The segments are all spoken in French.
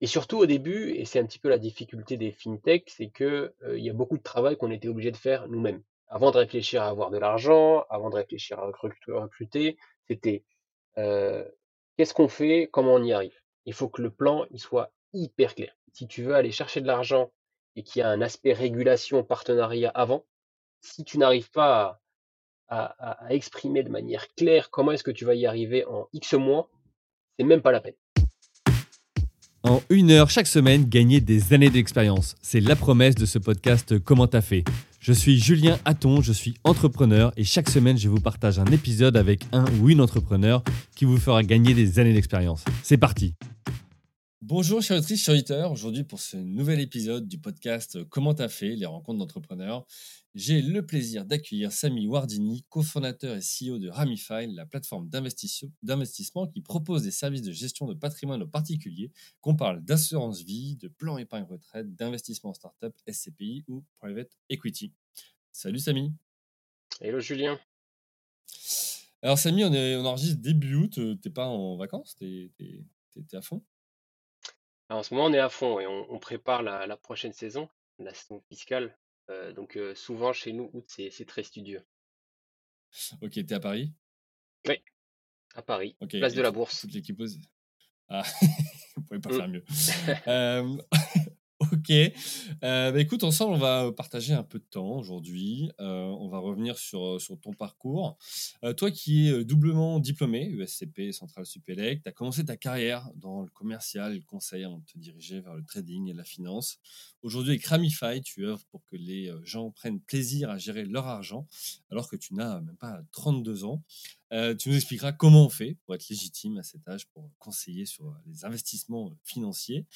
Et surtout au début, et c'est un petit peu la difficulté des fintech, c'est que, heu, il y a beaucoup de travail qu'on était obligé de faire nous-mêmes. Avant de réfléchir à avoir de l'argent, avant de réfléchir à recruter, c'était, heu, qu'est-ce qu'on fait? Comment on y arrive? Il faut que le plan, il soit hyper clair. Si tu veux aller chercher de l'argent et qu'il y a un aspect régulation, partenariat avant, si tu n'arrives pas à à à exprimer de manière claire comment est-ce que tu vas y arriver en X mois, c'est même pas la peine. En une heure chaque semaine, gagner des années d'expérience. C'est la promesse de ce podcast Comment t'as fait? Je suis Julien Hatton, je suis entrepreneur et chaque semaine, je vous partage un épisode avec un ou une entrepreneur qui vous fera gagner des années d'expérience. C'est parti Bonjour chers auditrices, chers auditeurs. Aujourd'hui pour ce nouvel épisode du podcast Comment t'as fait? Les rencontres d'entrepreneurs. J'ai le plaisir d'accueillir Samy Wardini, cofondateur et CEO de Ramify, la plateforme d'investissement qui propose des services de gestion de patrimoine aux particuliers, qu'on parle d'assurance vie, de plan épargne retraite, d'investissement startup, SCPI ou private equity. Salut Samy. Hello Julien. Alors Samy, on, est, on enregistre début août, euh, t'es pas en vacances, t'es es, à fond? En ce moment, on est à fond et on, prépare la, la prochaine saison, la saison fiscale euh, donc euh, souvent chez nous, août, c'est très studieux. Ok, t'es à Paris? Oui, à Paris, place de la Bourse. Toute l'équipe Ah, vous pouvez pas mmh. faire mieux. euh, Ok. Euh, bah, écoute, ensemble, on va partager un peu de temps aujourd'hui. Euh, on va revenir sur, euh, ton parcours. toi qui es doublement diplômé, USCP, Centrale Supélec, tu as commencé ta carrière dans le commercial et le conseil avant de te diriger vers le trading et la finance. Aujourd'hui, avec Ramify, tu œuvres pour que les gens prennent plaisir à gérer leur argent alors que tu n'as même pas 32 ans. Euh, tu nous expliqueras comment on fait pour être légitime à cet âge pour conseiller sur les investissements financiers.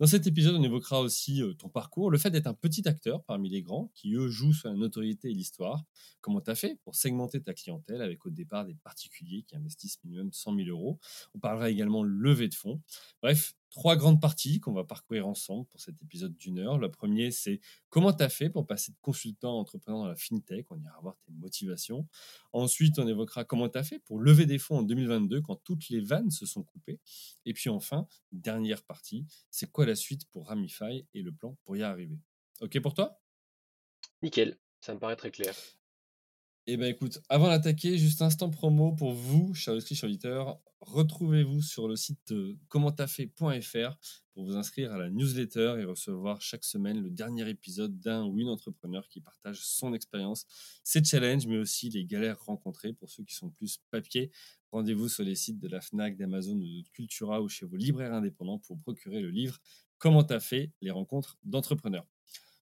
Dans cet épisode, on évoquera aussi euh, ton parcours, le fait d'être un petit acteur parmi les grands qui, eux, jouent sur la notoriété et l'histoire. Comment tu as fait pour segmenter ta clientèle avec au départ des particuliers qui investissent minimum 100 000 euros? On parlera également levée de fonds. Bref, trois grandes parties qu'on va parcourir ensemble pour cet épisode d'une heure. Le premier, c'est comment tu as fait pour passer de consultant à entrepreneur dans la fintech? On ira voir tes motivations. Ensuite, on évoquera comment tu as fait pour lever des fonds en 2022 quand toutes les vannes se sont coupées. Et puis enfin, dernière partie, c'est quoi la suite pour Ramify et le plan pour y arriver? OK pour toi? Nickel, ça me paraît très clair. Eh bien écoute, avant d'attaquer, juste instant promo pour vous, chers auditeurs, retrouvez-vous sur le site euh, commenttafait.fr pour vous inscrire à la newsletter et recevoir chaque semaine le dernier épisode d'un ou une entrepreneur qui partage son expérience, ses challenges, mais aussi les galères rencontrées pour ceux qui sont plus papier. Rendez-vous sur les sites de la FNAC, d'Amazon ou de Cultura ou chez vos libraires indépendants pour procurer le livre Comment t'as fait les rencontres d'entrepreneurs.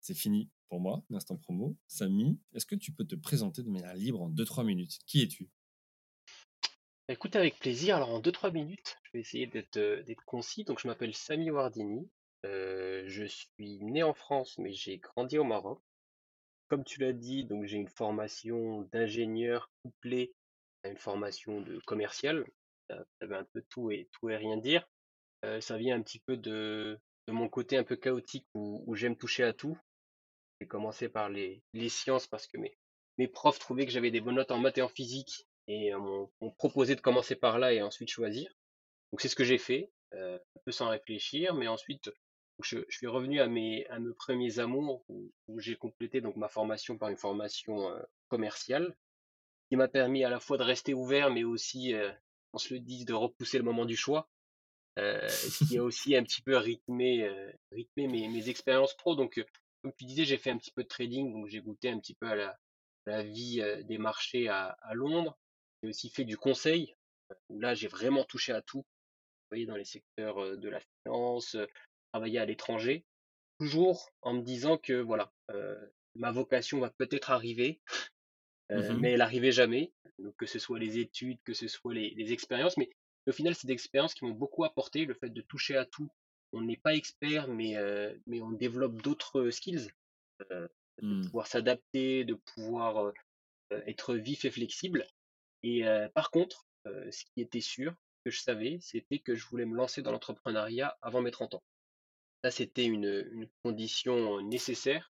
C'est fini pour moi, l'instant promo. Samy, est-ce que tu peux te présenter de manière libre en 2-3 minutes? Qui es-tu? Écoute, avec plaisir. Alors, en 2-3 minutes, je vais essayer d'être euh, concis. Donc, je m'appelle Samy Wardini. Euh, je suis né en France, mais j'ai grandi au Maroc. Comme tu l'as dit, donc j'ai une formation d'ingénieur couplée à une formation de commercial. Ça, veut un peu tout et tout rien dire. Euh, ça vient un petit peu de, mon côté un peu chaotique où j'aime toucher à tout. J'ai commencé par les, les sciences parce que mes, mes profs trouvaient que j'avais des bonnes notes en maths et en physique et euh, m'ont proposé de commencer par là et ensuite choisir. Donc c'est ce que j'ai fait, euh, un peu sans réfléchir, mais ensuite je, je, suis revenu à mes, à mes premiers amours où, où j'ai complété donc ma formation par une formation euh, commerciale qui m'a permis à la fois de rester ouvert, mais aussi, euh, on se le dit, de repousser le moment du choix, euh, qui a aussi un petit peu rythmé, rythmé mes, mes expériences pro. Donc comme tu disais, j'ai fait un petit peu de trading, donc j'ai goûté un petit peu à la, la vie des marchés à, à Londres. J'ai aussi fait du conseil, où là j'ai vraiment touché à tout. Vous voyez, dans les secteurs de la finance, travailler à l'étranger, toujours en me disant que voilà, ma vocation va peut-être arriver, mmh mais elle n'arrivait jamais. Donc que ce soit les études, que ce soit les, les expériences, mais au final c'est des expériences qui m'ont beaucoup apporté, le fait de toucher à tout on n'est pas expert, mais, euh, mais on développe d'autres skills, euh, de mmh. pouvoir s'adapter, de pouvoir euh, être vif et flexible. Et par contre, ce qui était sûr, que je savais, c'était que je voulais me lancer dans l'entrepreneuriat avant mes 30 ans. Ça, c'était une, condition nécessaire.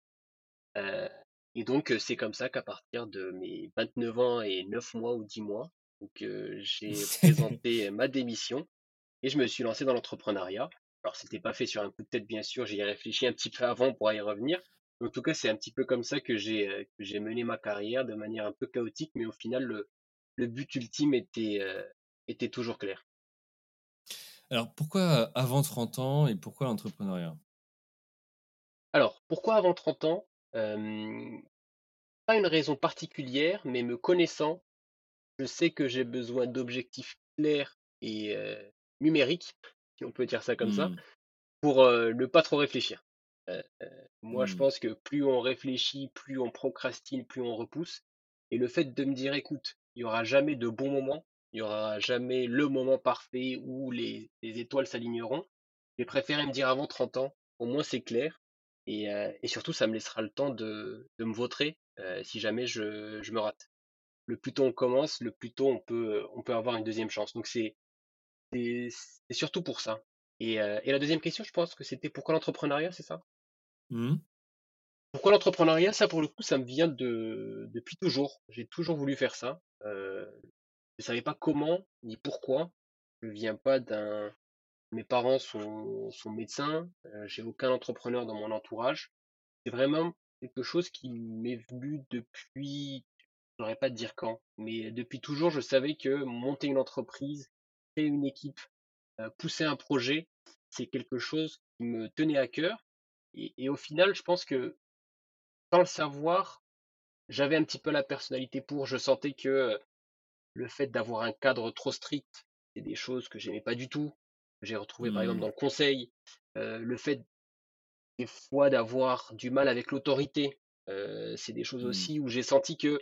et donc, c'est comme ça qu'à partir de mes 29 ans et 9 mois ou 10 mois, donc, j'ai présenté ma démission et je me suis lancé dans l'entrepreneuriat. Alors, c'était pas fait sur un coup de tête, bien sûr, j'y ai réfléchi un petit peu avant pour y revenir. En tout cas, c'est un petit peu comme ça que j'ai euh, que j'ai mené ma carrière de manière un peu chaotique, mais au final, le, le but ultime était, euh, était toujours clair. Alors, pourquoi avant 30 ans et pourquoi l'entrepreneuriat? Alors, pourquoi avant 30 ans? Euh, Pas une raison particulière, mais me connaissant, je sais que j'ai besoin d'objectifs clairs et euh, numériques, on peut dire ça comme ça, Hmm, pour euh, ne pas trop réfléchir. Euh, moi, je hmm, pense que plus on réfléchit, plus on procrastine, plus on repousse. Et le fait de me dire, écoute, il y aura jamais de bon moment, il y aura jamais le moment parfait où les, les étoiles s'aligneront. J'ai préféré me dire avant 30 ans, au moins c'est clair. Et, euh, et surtout, ça me laissera le temps de, de me vautrer si jamais je, je me rate. Le plus tôt on commence, le plus tôt on peut, on peut avoir une deuxième chance. Donc c'est c'est surtout pour ça. Et, euh, et la deuxième question, je pense que c'était pourquoi l'entrepreneuriat, c'est ça? hmm, Pourquoi l'entrepreneuriat? Ça, pour le coup, ça me vient de depuis toujours. J'ai toujours voulu faire ça. Euh, je savais pas comment ni pourquoi. Je viens pas d'un. Mes parents sont, sont médecins. euh, j'ai aucun entrepreneur dans mon entourage. C'est vraiment quelque chose qui m'est venu depuis. Je saurais pas te dire quand, mais depuis toujours, je savais que monter une entreprise, créer une équipe, pousser un projet, c'est quelque chose qui me tenait à cœur. Et, et au final, je pense que sans le savoir, j'avais un petit peu la personnalité pour. Je sentais que le fait d'avoir un cadre trop strict, c'est des choses que j'aimais pas du tout. J'ai retrouvé par exemple hmm, dans le conseil. Euh, le fait des fois d'avoir du mal avec l'autorité, euh, c'est des choses hmm, aussi où j'ai senti que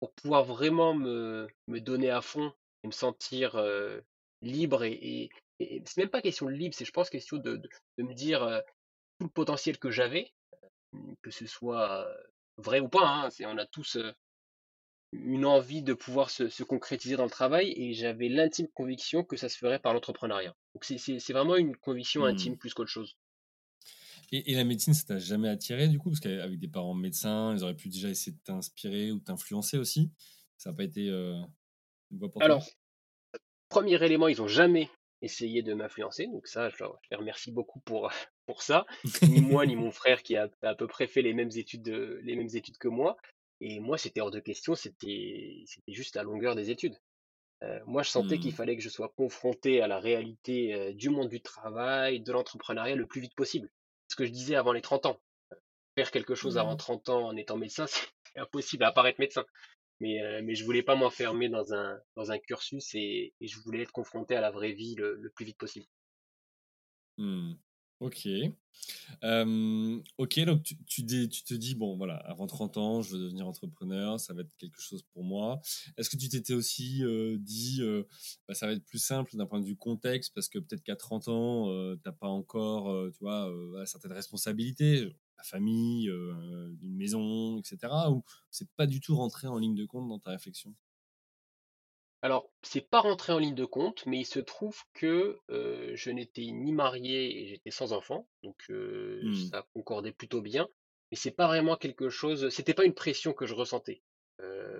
pour pouvoir vraiment me, me donner à fond et me sentir euh, libre et, et, et c'est même pas question de libre, c'est je pense question de, de, de me dire euh, tout le potentiel que j'avais, que ce soit euh, vrai ou pas, hein, c'est, on a tous euh, une envie de pouvoir se, se concrétiser dans le travail et j'avais l'intime conviction que ça se ferait par l'entrepreneuriat. Donc c'est, c'est, c'est vraiment une conviction intime hmm. plus qu'autre chose. Et, et la médecine, ça t'a jamais attiré du coup? Parce qu'avec des parents médecins, ils auraient pu déjà essayer de t'inspirer ou t'influencer aussi. Ça n'a pas été euh, une voie pour toi? Alors, premier élément, ils ont jamais essayé de m'influencer, donc ça, je, leur- je les remercie beaucoup pour, pour ça. Ni moi, ni mon frère qui a à peu près fait les mêmes études, de- les mêmes études que moi. Et moi, c'était hors de question, c'était, juste la longueur des études. Euh, moi, je sentais qu'il Hmm, fallait que je sois confronté à la réalité euh, du monde du travail, de l'entrepreneuriat le plus vite possible. Ce que je disais avant les 30 ans. Faire quelque chose avant hmm, 30 ans en étant médecin, c'est impossible, à part être médecin. Mais, euh, mais je voulais pas m'enfermer dans un, dans un cursus et, je voulais être confronté à la vraie vie le, plus vite possible. hmm. Ok. Ok, donc tu, tu, tu te dis, bon, voilà, avant 30 ans, je veux devenir entrepreneur, ça va être quelque chose pour moi. Est-ce que tu t'étais aussi dit, bah, ça va être plus simple d'un point de vue contexte, parce que peut-être qu'à 30 ans, euh, t'as pas encore, tu vois, certaines responsabilités, la famille, euh, une maison, etc., ou c'est pas du tout rentré en ligne de compte dans ta réflexion? Alors, c'est pas rentré en ligne de compte, mais il se trouve que euh, je n'étais ni marié et j'étais sans enfant, donc euh, Hmm, ça concordait plutôt bien. Mais c'est pas vraiment quelque chose, c'était pas une pression que je ressentais.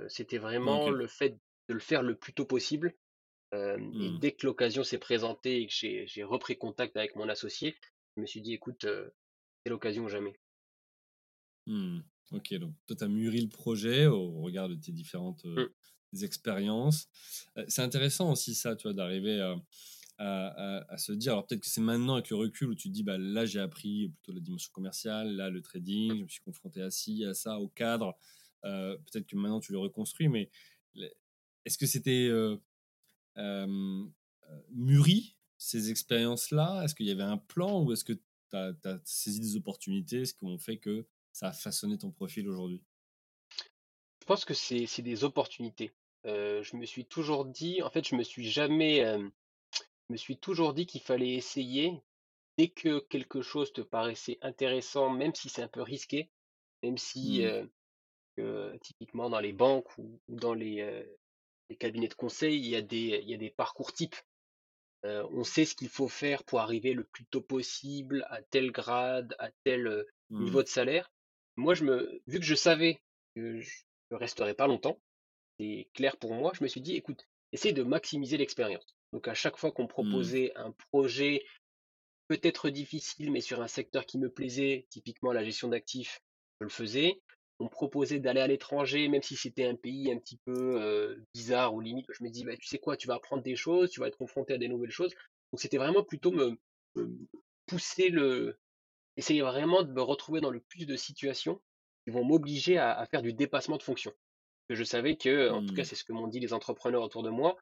C'était vraiment Ok. le fait de le faire le plus tôt possible. et Hmm, dès que l'occasion s'est présentée et que j'ai repris contact avec mon associé, je me suis dit, écoute, c'est l'occasion ou jamais. Hmm. Ok, donc toi, tu as mûri le projet au regard de tes différentes euh, Mm. expériences. Euh, c'est intéressant aussi ça, tu vois, d'arriver à, à, à- à se dire, alors peut-être que c'est maintenant avec le recul où tu te dis, bah, là j'ai appris plutôt la dimension commerciale, là le trading, je me suis confronté à ci, à ça, au cadre. Euh, peut-être que maintenant tu le reconstruis, mais est-ce que c'était mûri ces expériences-là? Est-ce qu'il y avait un plan ou est-ce que tu as, saisi des opportunités, ce qui ont fait que ça a façonné ton profil aujourd'hui? Je pense que c'est des opportunités. Euh, je me suis toujours dit, en fait, je me suis jamais, euh, je me suis toujours dit qu'il fallait essayer dès que quelque chose te paraissait intéressant, même si c'est un peu risqué, même si euh, que, typiquement dans les banques ou, ou dans les, les cabinets de conseil, il y a des, il y a des parcours types. Euh, on sait ce qu'il faut faire pour arriver le plus tôt possible à tel grade, à tel niveau de salaire. Moi, je me, vu que je savais que je ne resterais pas longtemps, c'est clair pour moi, je me suis dit, écoute, essaye de maximiser l'expérience. Donc à chaque fois qu'on me hmm, proposait un projet peut-être difficile, mais sur un secteur qui me plaisait, typiquement la gestion d'actifs, je le faisais. On me proposait d'aller à l'étranger, même si c'était un pays un petit peu euh, bizarre ou limite. Je me dis, bah, tu sais quoi, tu vas apprendre des choses, tu vas être confronté à des nouvelles choses. Donc c'était vraiment plutôt me, pousser le, essayer vraiment de me retrouver dans le plus de situations qui vont m'obliger à, faire du dépassement de fonction. Que je savais que, en tout cas, Mmh. c'est ce que m'ont dit les entrepreneurs autour de moi,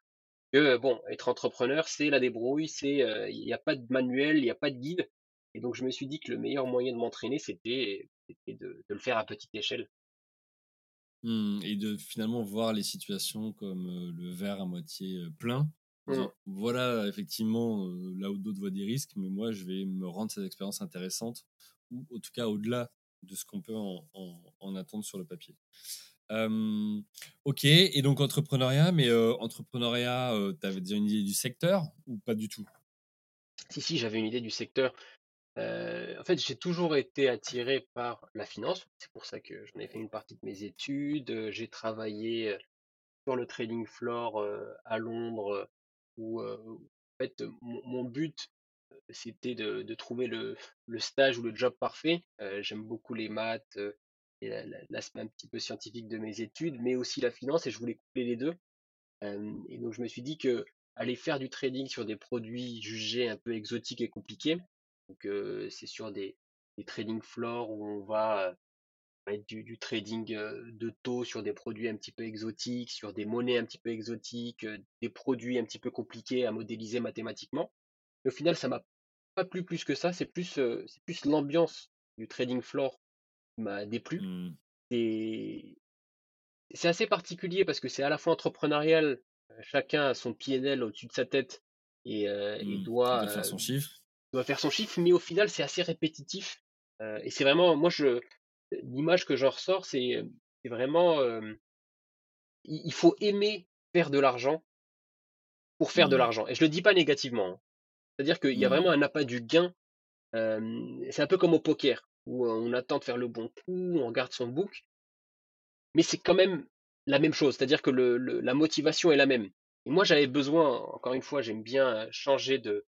que bon, être entrepreneur, c'est la débrouille, c'est, euh, il n'y a pas de manuel, il n'y a pas de guide. Et donc, je me suis dit que le meilleur moyen de m'entraîner, c'était de le faire à petite échelle. Mmh. Et de finalement voir les situations comme euh, le verre à moitié euh, plein. Mmh. disant, voilà, effectivement, euh, là où d'autres voient des risques, mais moi, je vais me rendre cette expérience intéressante, ou en tout cas au-delà de ce qu'on peut en, en- en attendre sur le papier. Euh, ok, et donc entrepreneuriat, mais euh, entrepreneuriat, tu avais déjà une idée du secteur ou pas du tout? Si, si, j'avais une idée du secteur. Euh, en fait, j'ai toujours été attiré par la finance. C'est pour ça que j'en ai fait une partie de mes études. Euh, J'ai travaillé euh, sur le trading floor euh, à Londres, euh, où en fait, mon, but, c'était de, trouver le, stage ou le job parfait. J'aime beaucoup les maths euh, et la- la- l'aspect un petit peu scientifique de mes études, mais aussi la finance, et je voulais coupler les deux. Et donc, je me suis dit que aller faire du trading sur des produits jugés un peu exotiques et compliqués, donc c'est sur des, des trading floors où on va du, du trading euh, de taux sur des produits un petit peu exotiques, sur des monnaies un petit peu exotiques, euh, des produits un petit peu compliqués à modéliser mathématiquement. Et au final, ça m'a pas plu plus que ça, c'est plus, euh, c'est plus l'ambiance du trading floor qui m'a déplu. Mmh. Et c'est assez particulier parce que c'est à la fois entrepreneurial, chacun a son PNL au-dessus de sa tête et, euh, Mmh. Il doit, doit faire son chiffre. doit faire son chiffre, mais au final, c'est assez répétitif. Euh, et c'est vraiment, moi, je, l'image que j'en ressors, c'est c'est vraiment, il il faut aimer faire de l'argent pour faire de Mmh. l'argent. Et je le dis pas négativement. hein. C'est-à-dire qu'il y a Mmh. vraiment un appât du gain. c'est un peu comme au poker, où on attend de faire le bon coup, on regarde son book, mais c'est quand même la même chose. C'est-à-dire que le, le- la motivation est la même. Et moi, j'avais besoin, encore une fois, j'aime bien changer de,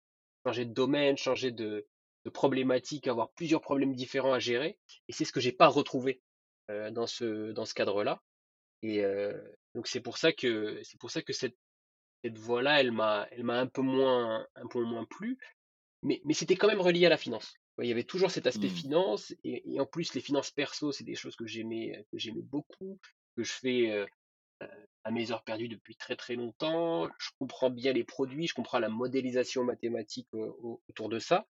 changer de domaine, changer de, de problématique, avoir plusieurs problèmes différents à gérer. Et c'est ce que j'ai pas retrouvé euh, dans ce, dans ce cadre-là. Et euh, donc c'est pour ça que c'est pour ça que cette, cette voie-là, elle m'a, elle m'a un peu moins, un peu moins plu. Mais, mais c'était quand même relié à la finance. Il y avait toujours cet aspect Mmh. finance, et, et en plus les finances perso, c'est des choses que j'aimais, que j'aimais beaucoup, que je fais euh, à mes heures perdues depuis très très longtemps. Je comprends bien les produits, je comprends la modélisation mathématique au- autour de ça.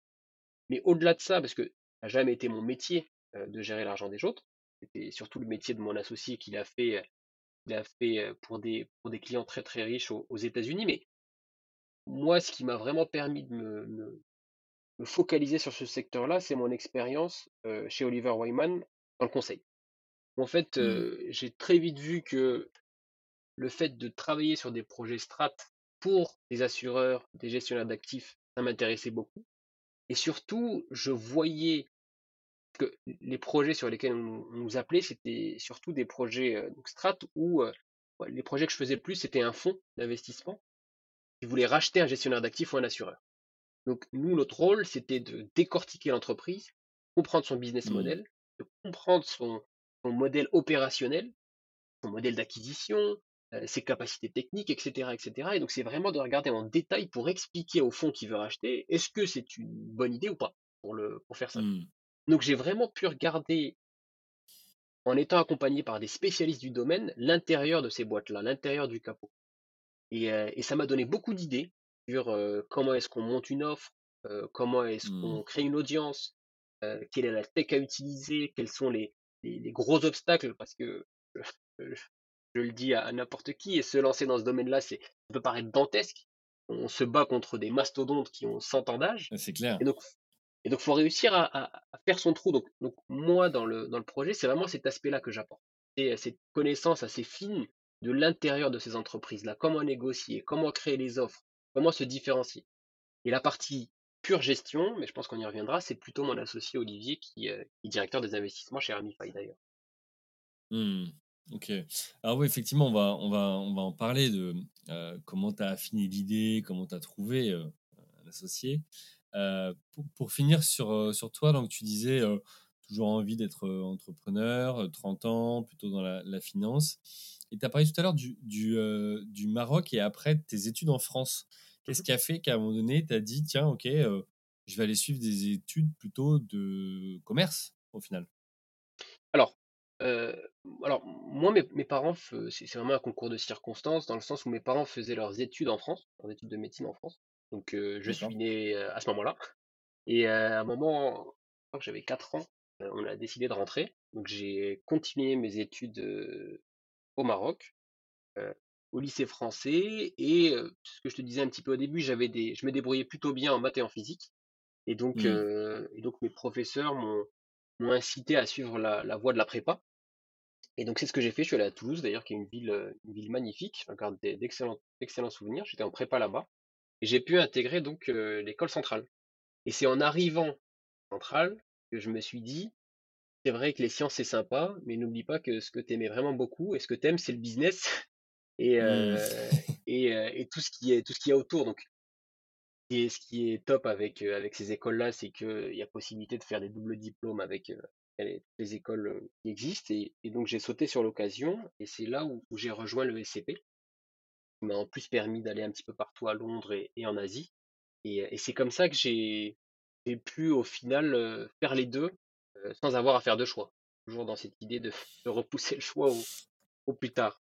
Mais au-delà de ça, parce que ça n'a jamais été mon métier euh, de gérer l'argent des autres, c'était surtout le métier de mon associé qu'il a fait, il a fait pour des, pour des clients très très riches aux, aux États-Unis. Mais moi, ce qui m'a vraiment permis de me, me- me focaliser sur ce secteur-là, c'est mon expérience euh, chez Oliver Wyman dans le conseil. En fait, Mmh. j'ai très vite vu que le fait de travailler sur des projets strat pour des assureurs, des gestionnaires d'actifs, ça m'intéressait beaucoup. Et surtout, je voyais que les projets sur lesquels on, on nous appelait, c'était surtout des projets euh, donc strat où euh, les projets que je faisais le plus, c'était un fonds d'investissement qui voulait racheter un gestionnaire d'actifs ou un assureur. Donc nous, notre rôle, c'était de décortiquer l'entreprise, comprendre son business Mmh. model, de comprendre son, son modèle opérationnel, son modèle d'acquisition, ses capacités techniques, etc., etc. Et donc c'est vraiment de regarder en détail pour expliquer au fonds qui veut racheter, est-ce que c'est une bonne idée ou pas, pour, le, pour faire ça. Mmh. Donc j'ai vraiment pu regarder, en étant accompagné par des spécialistes du domaine, l'intérieur de ces boîtes-là, l'intérieur du capot. Et, euh, et ça m'a donné beaucoup d'idées sur euh, comment est-ce qu'on monte une offre, euh, comment est-ce Mmh. qu'on crée une audience, euh, quelle est la tech à utiliser, quels sont les, les, les gros obstacles, parce que je, le dis à, à n'importe qui, et se lancer dans ce domaine-là, c'est, ça peut paraître dantesque. On se bat contre des mastodontes qui ont 100 ans d'âge. Ah, C'est clair. Et donc, et donc, faut réussir à, à- à faire son trou. Donc, donc moi, dans le, dans le projet, c'est vraiment cet aspect-là que j'apporte. C'est cette connaissance assez fine de l'intérieur de ces entreprises-là. Comment négocier, comment créer les offres, comment se différencier. Et la partie pure gestion, mais je pense qu'on y reviendra, c'est plutôt mon associé Olivier qui, euh, qui est directeur des investissements chez Ramify d'ailleurs. Mmh. Ok. Alors oui, effectivement, on va, on va, on va en parler de euh, comment tu as affiné l'idée, comment tu as trouvé euh, un associé. pour, finir sur, sur toi, donc tu disais toujours envie d'être entrepreneur, 30 ans, plutôt dans la, finance. Et tu as parlé tout à l'heure du, du, du, Maroc et après tes études en France. Qu'est-ce mmh qui a fait qu'à un moment donné, tu as dit, tiens, ok, je vais aller suivre des études plutôt de commerce au final? Alors, alors moi, mes, mes parents, c'est vraiment un concours de circonstances, dans le sens où mes parents faisaient leurs études en France, leurs études de médecine en France. Donc, je suis né à ce moment-là. Et à un moment, je crois que j'avais 4 ans, on a décidé de rentrer. Donc, j'ai continué mes études au Maroc, au lycée français. Et ce que je te disais un petit peu au début, j'avais des, je me débrouillais plutôt bien en maths et en physique. Et donc, mmh. et donc mes professeurs m'ont incité à suivre la, la voie de la prépa. Et donc c'est ce que j'ai fait. Je suis allé à Toulouse, d'ailleurs, qui est une ville, une ville magnifique. Je garde d'excellents, souvenirs. J'étais en prépa là-bas. Et j'ai pu intégrer donc l'école centrale. Et c'est en arrivant centrale que je me suis dit, c'est vrai que les sciences c'est sympa, mais n'oublie pas que ce que tu aimais vraiment beaucoup et ce que tu aimes c'est le business et, mmh. et, et, tout ce qui est tout ce qu'il y a autour. Donc et ce qui est top avec, avec ces écoles-là, c'est qu'il y a possibilité de faire des doubles diplômes avec les, écoles qui existent. Et, donc j'ai sauté sur l'occasion et c'est là où, j'ai rejoint le SCP, qui m'a en plus permis d'aller un petit peu partout à Londres et, en Asie. Et, c'est comme ça que j'ai pu au final faire les deux sans avoir à faire de choix. Toujours dans cette idée de, repousser le choix au plus tard.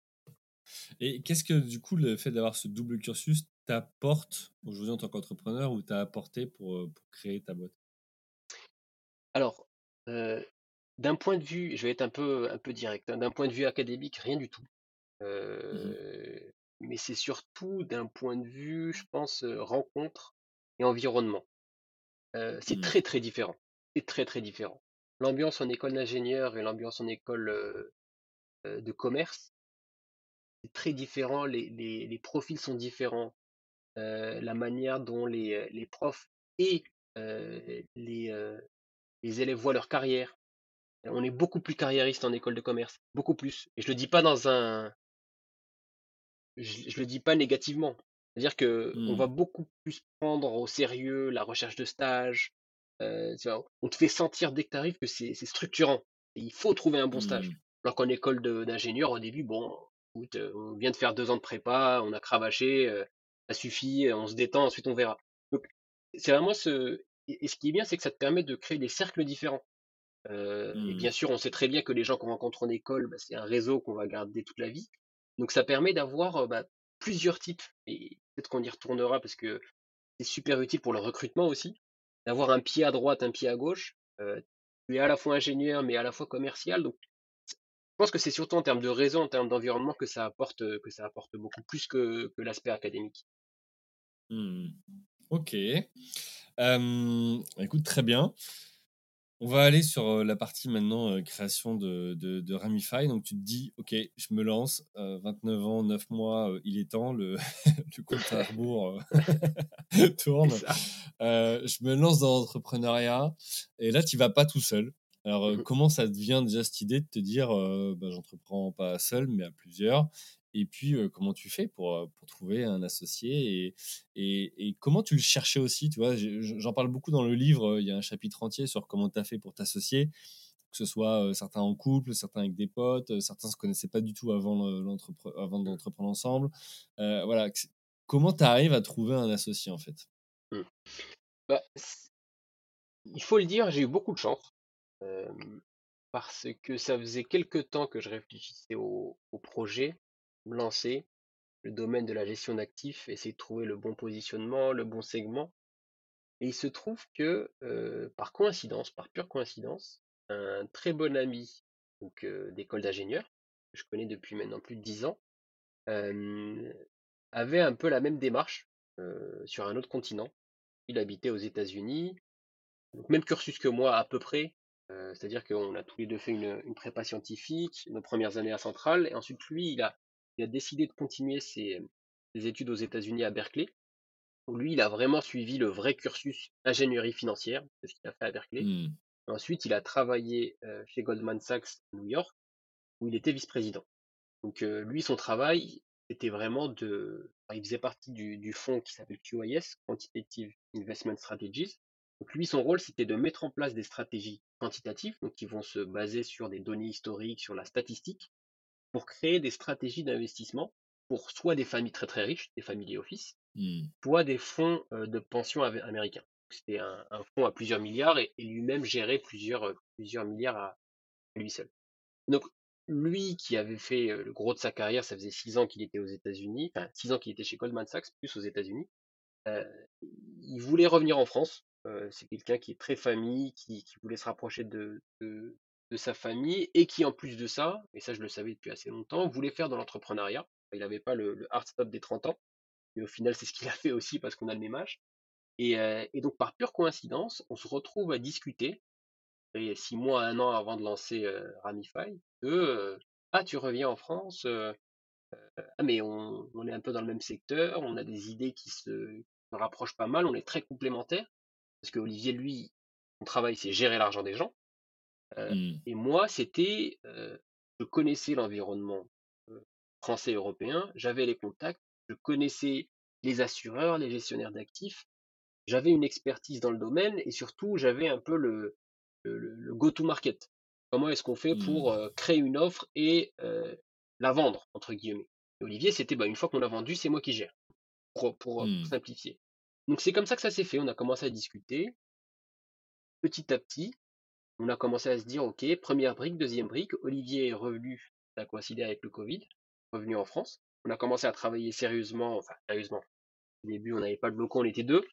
Et qu'est-ce que du coup le fait d'avoir ce double cursus t'apporte aujourd'hui en tant qu'entrepreneur ou t'a apporté pour, pour, créer ta boîte? Alors, euh, d'un point de vue, je vais être un peu, un peu direct, hein, d'un point de vue académique, rien du tout. Mmh mais c'est surtout d'un point de vue, je pense, rencontre et environnement. c'est mmh. très très différent. C'est très très différent. L'ambiance en école d'ingénieur et l'ambiance en école de commerce, c'est très différent. Les, les, les, profils sont différents. La manière dont les, les profs et les, les élèves voient leur carrière. On est beaucoup plus carriériste en école de commerce, beaucoup plus. Et je le dis pas dans un, je, le dis pas négativement. C'est-à-dire que on va mmh. beaucoup plus prendre au sérieux la recherche de stage. on te fait sentir dès que tu arrives que c'est structurant. il faut trouver un bon stage. Mmh. Alors qu'en école d'ingénieur, au début, bon, on vient de faire deux ans de prépa, on a cravaché, ça suffit, on se détend, ensuite on verra. Donc, c'est vraiment ce. Et ce qui est bien, c'est que ça te permet de créer des cercles différents. Euh, et mmh. bien sûr, on sait très bien que les gens qu'on rencontre en école, bah, c'est un réseau qu'on va garder toute la vie. Donc, ça permet d'avoir bah, plusieurs types. Et peut-être qu'on y retournera parce que c'est super utile pour le recrutement aussi. D'avoir un pied à droite, un pied à gauche. Euh, tu es à la fois ingénieur, mais à la fois commercial. Donc, je pense que c'est surtout en termes de réseau, en termes d'environnement que ça apporte, que ça apporte beaucoup plus que l'aspect académique. Mmh. Ok. écoute, très bien. On va aller sur la partie maintenant création de, de, Ramify. Donc tu te dis, ok, je me lance, 29 ans, 9 mois, il est temps, le, le compte à rebours tourne. je me lance dans l'entrepreneuriat et là, tu vas pas tout seul. Alors, mmh comment ça devient déjà cette idée de te dire, bah, j'entreprends pas seul, mais à plusieurs? Et puis, comment tu fais pour, pour trouver un associé et, et, comment tu le cherchais aussi Tu vois, j'en parle beaucoup dans le livre. Il y a un chapitre entier sur comment tu as fait pour t'associer, que ce soit certains en couple, certains avec des potes, certains se connaissaient pas du tout avant, avant d'entreprendre ensemble. voilà. Comment tu arrives à trouver un associé en fait? Mmh. bah, Il faut le dire, j'ai eu beaucoup de chance. parce que ça faisait quelques temps que je réfléchissais au, projet lancer, le domaine de la gestion d'actifs, essayer de trouver le bon positionnement, le bon segment. Et il se trouve que, par coïncidence, par pure coïncidence, un très bon ami donc d'école d'ingénieur, que je connais depuis maintenant plus de dix ans, avait un peu la même démarche sur un autre continent. Il habitait aux États-Unis, même cursus que moi à peu près, c'est-à-dire qu'on a tous les deux fait une, une, prépa scientifique, nos premières années à Centrale, et ensuite lui, il a il a décidé de continuer ses, études aux États-Unis à Berkeley. lui, il a vraiment suivi le vrai cursus ingénierie financière, c'est ce qu'il a fait à Berkeley. Mmh. Ensuite, il a travaillé euh, chez Goldman Sachs à New York, où il était vice-président. Donc euh, lui, son travail, c'était vraiment de, il faisait partie du, du fonds qui s'appelle QIS, Quantitative Investment Strategies. Donc lui, son rôle, c'était de mettre en place des stratégies quantitatives, donc qui vont se baser sur des données historiques, sur la statistique, pour créer des stratégies d'investissement pour soit des familles très très riches, des familles office, mmh. soit des fonds de pension américains. C'était un, fonds à plusieurs milliards et, lui-même gérait plusieurs, plusieurs milliards à, lui seul. Donc lui qui avait fait le gros de sa carrière, ça faisait six ans qu'il était aux États-Unis, enfin six ans qu'il était chez Goldman Sachs, plus aux États-Unis. il voulait revenir en France. c'est quelqu'un qui est très famille, qui, voulait se rapprocher de, de, sa famille et qui en plus de ça, et ça je le savais depuis assez longtemps, voulait faire de l'entrepreneuriat. Il n'avait pas le, le, hard stop des 30 ans, mais au final c'est ce qu'il a fait aussi parce qu'on a le même âge. Et, et, donc par pure coïncidence, on se retrouve à discuter six mois, un an avant de lancer Ramify, de ah tu reviens en France, ah mais on, est un peu dans le même secteur, on a des idées qui se, rapprochent pas mal, on est très complémentaires parce que Olivier lui, son travail c'est gérer l'argent des gens, mmh. et moi c'était, je connaissais l'environnement français et européen, j'avais les contacts, je connaissais les assureurs, les gestionnaires d'actifs, j'avais une expertise dans le domaine et surtout j'avais un peu le, le, go-to-market. Comment est-ce qu'on fait pour mmh. créer une offre et la vendre, entre guillemets? Olivier, c'était bah, une fois qu'on l'a vendu, c'est moi qui gère, pour, mmh. simplifier. Donc c'est comme ça que ça s'est fait. On a commencé à discuter. Petit à petit, on a commencé à se dire, OK, première brique, deuxième brique. Olivier est revenu, ça a coïncidé avec le Covid, revenu en France. On a commencé à travailler sérieusement, enfin sérieusement. Au début, on n'avait pas de locaux, on était deux.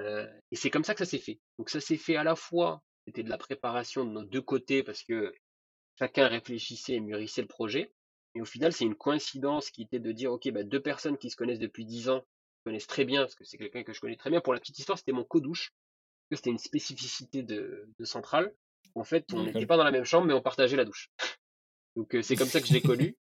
et c'est comme ça que ça s'est fait. Donc ça s'est fait à la fois c'était de la préparation de nos deux côtés parce que chacun réfléchissait et mûrissait le projet. Et au final, c'est une coïncidence qui était de dire, OK, bah, deux personnes qui se connaissent depuis dix ans, connaissent très bien, parce que c'est quelqu'un que je connais très bien. Pour la petite histoire, c'était mon co-douche. C'était une spécificité de, de centrale. En fait, on n'était pas dans la même chambre, mais on partageait la douche. Donc c'est comme ça que je l'ai connu.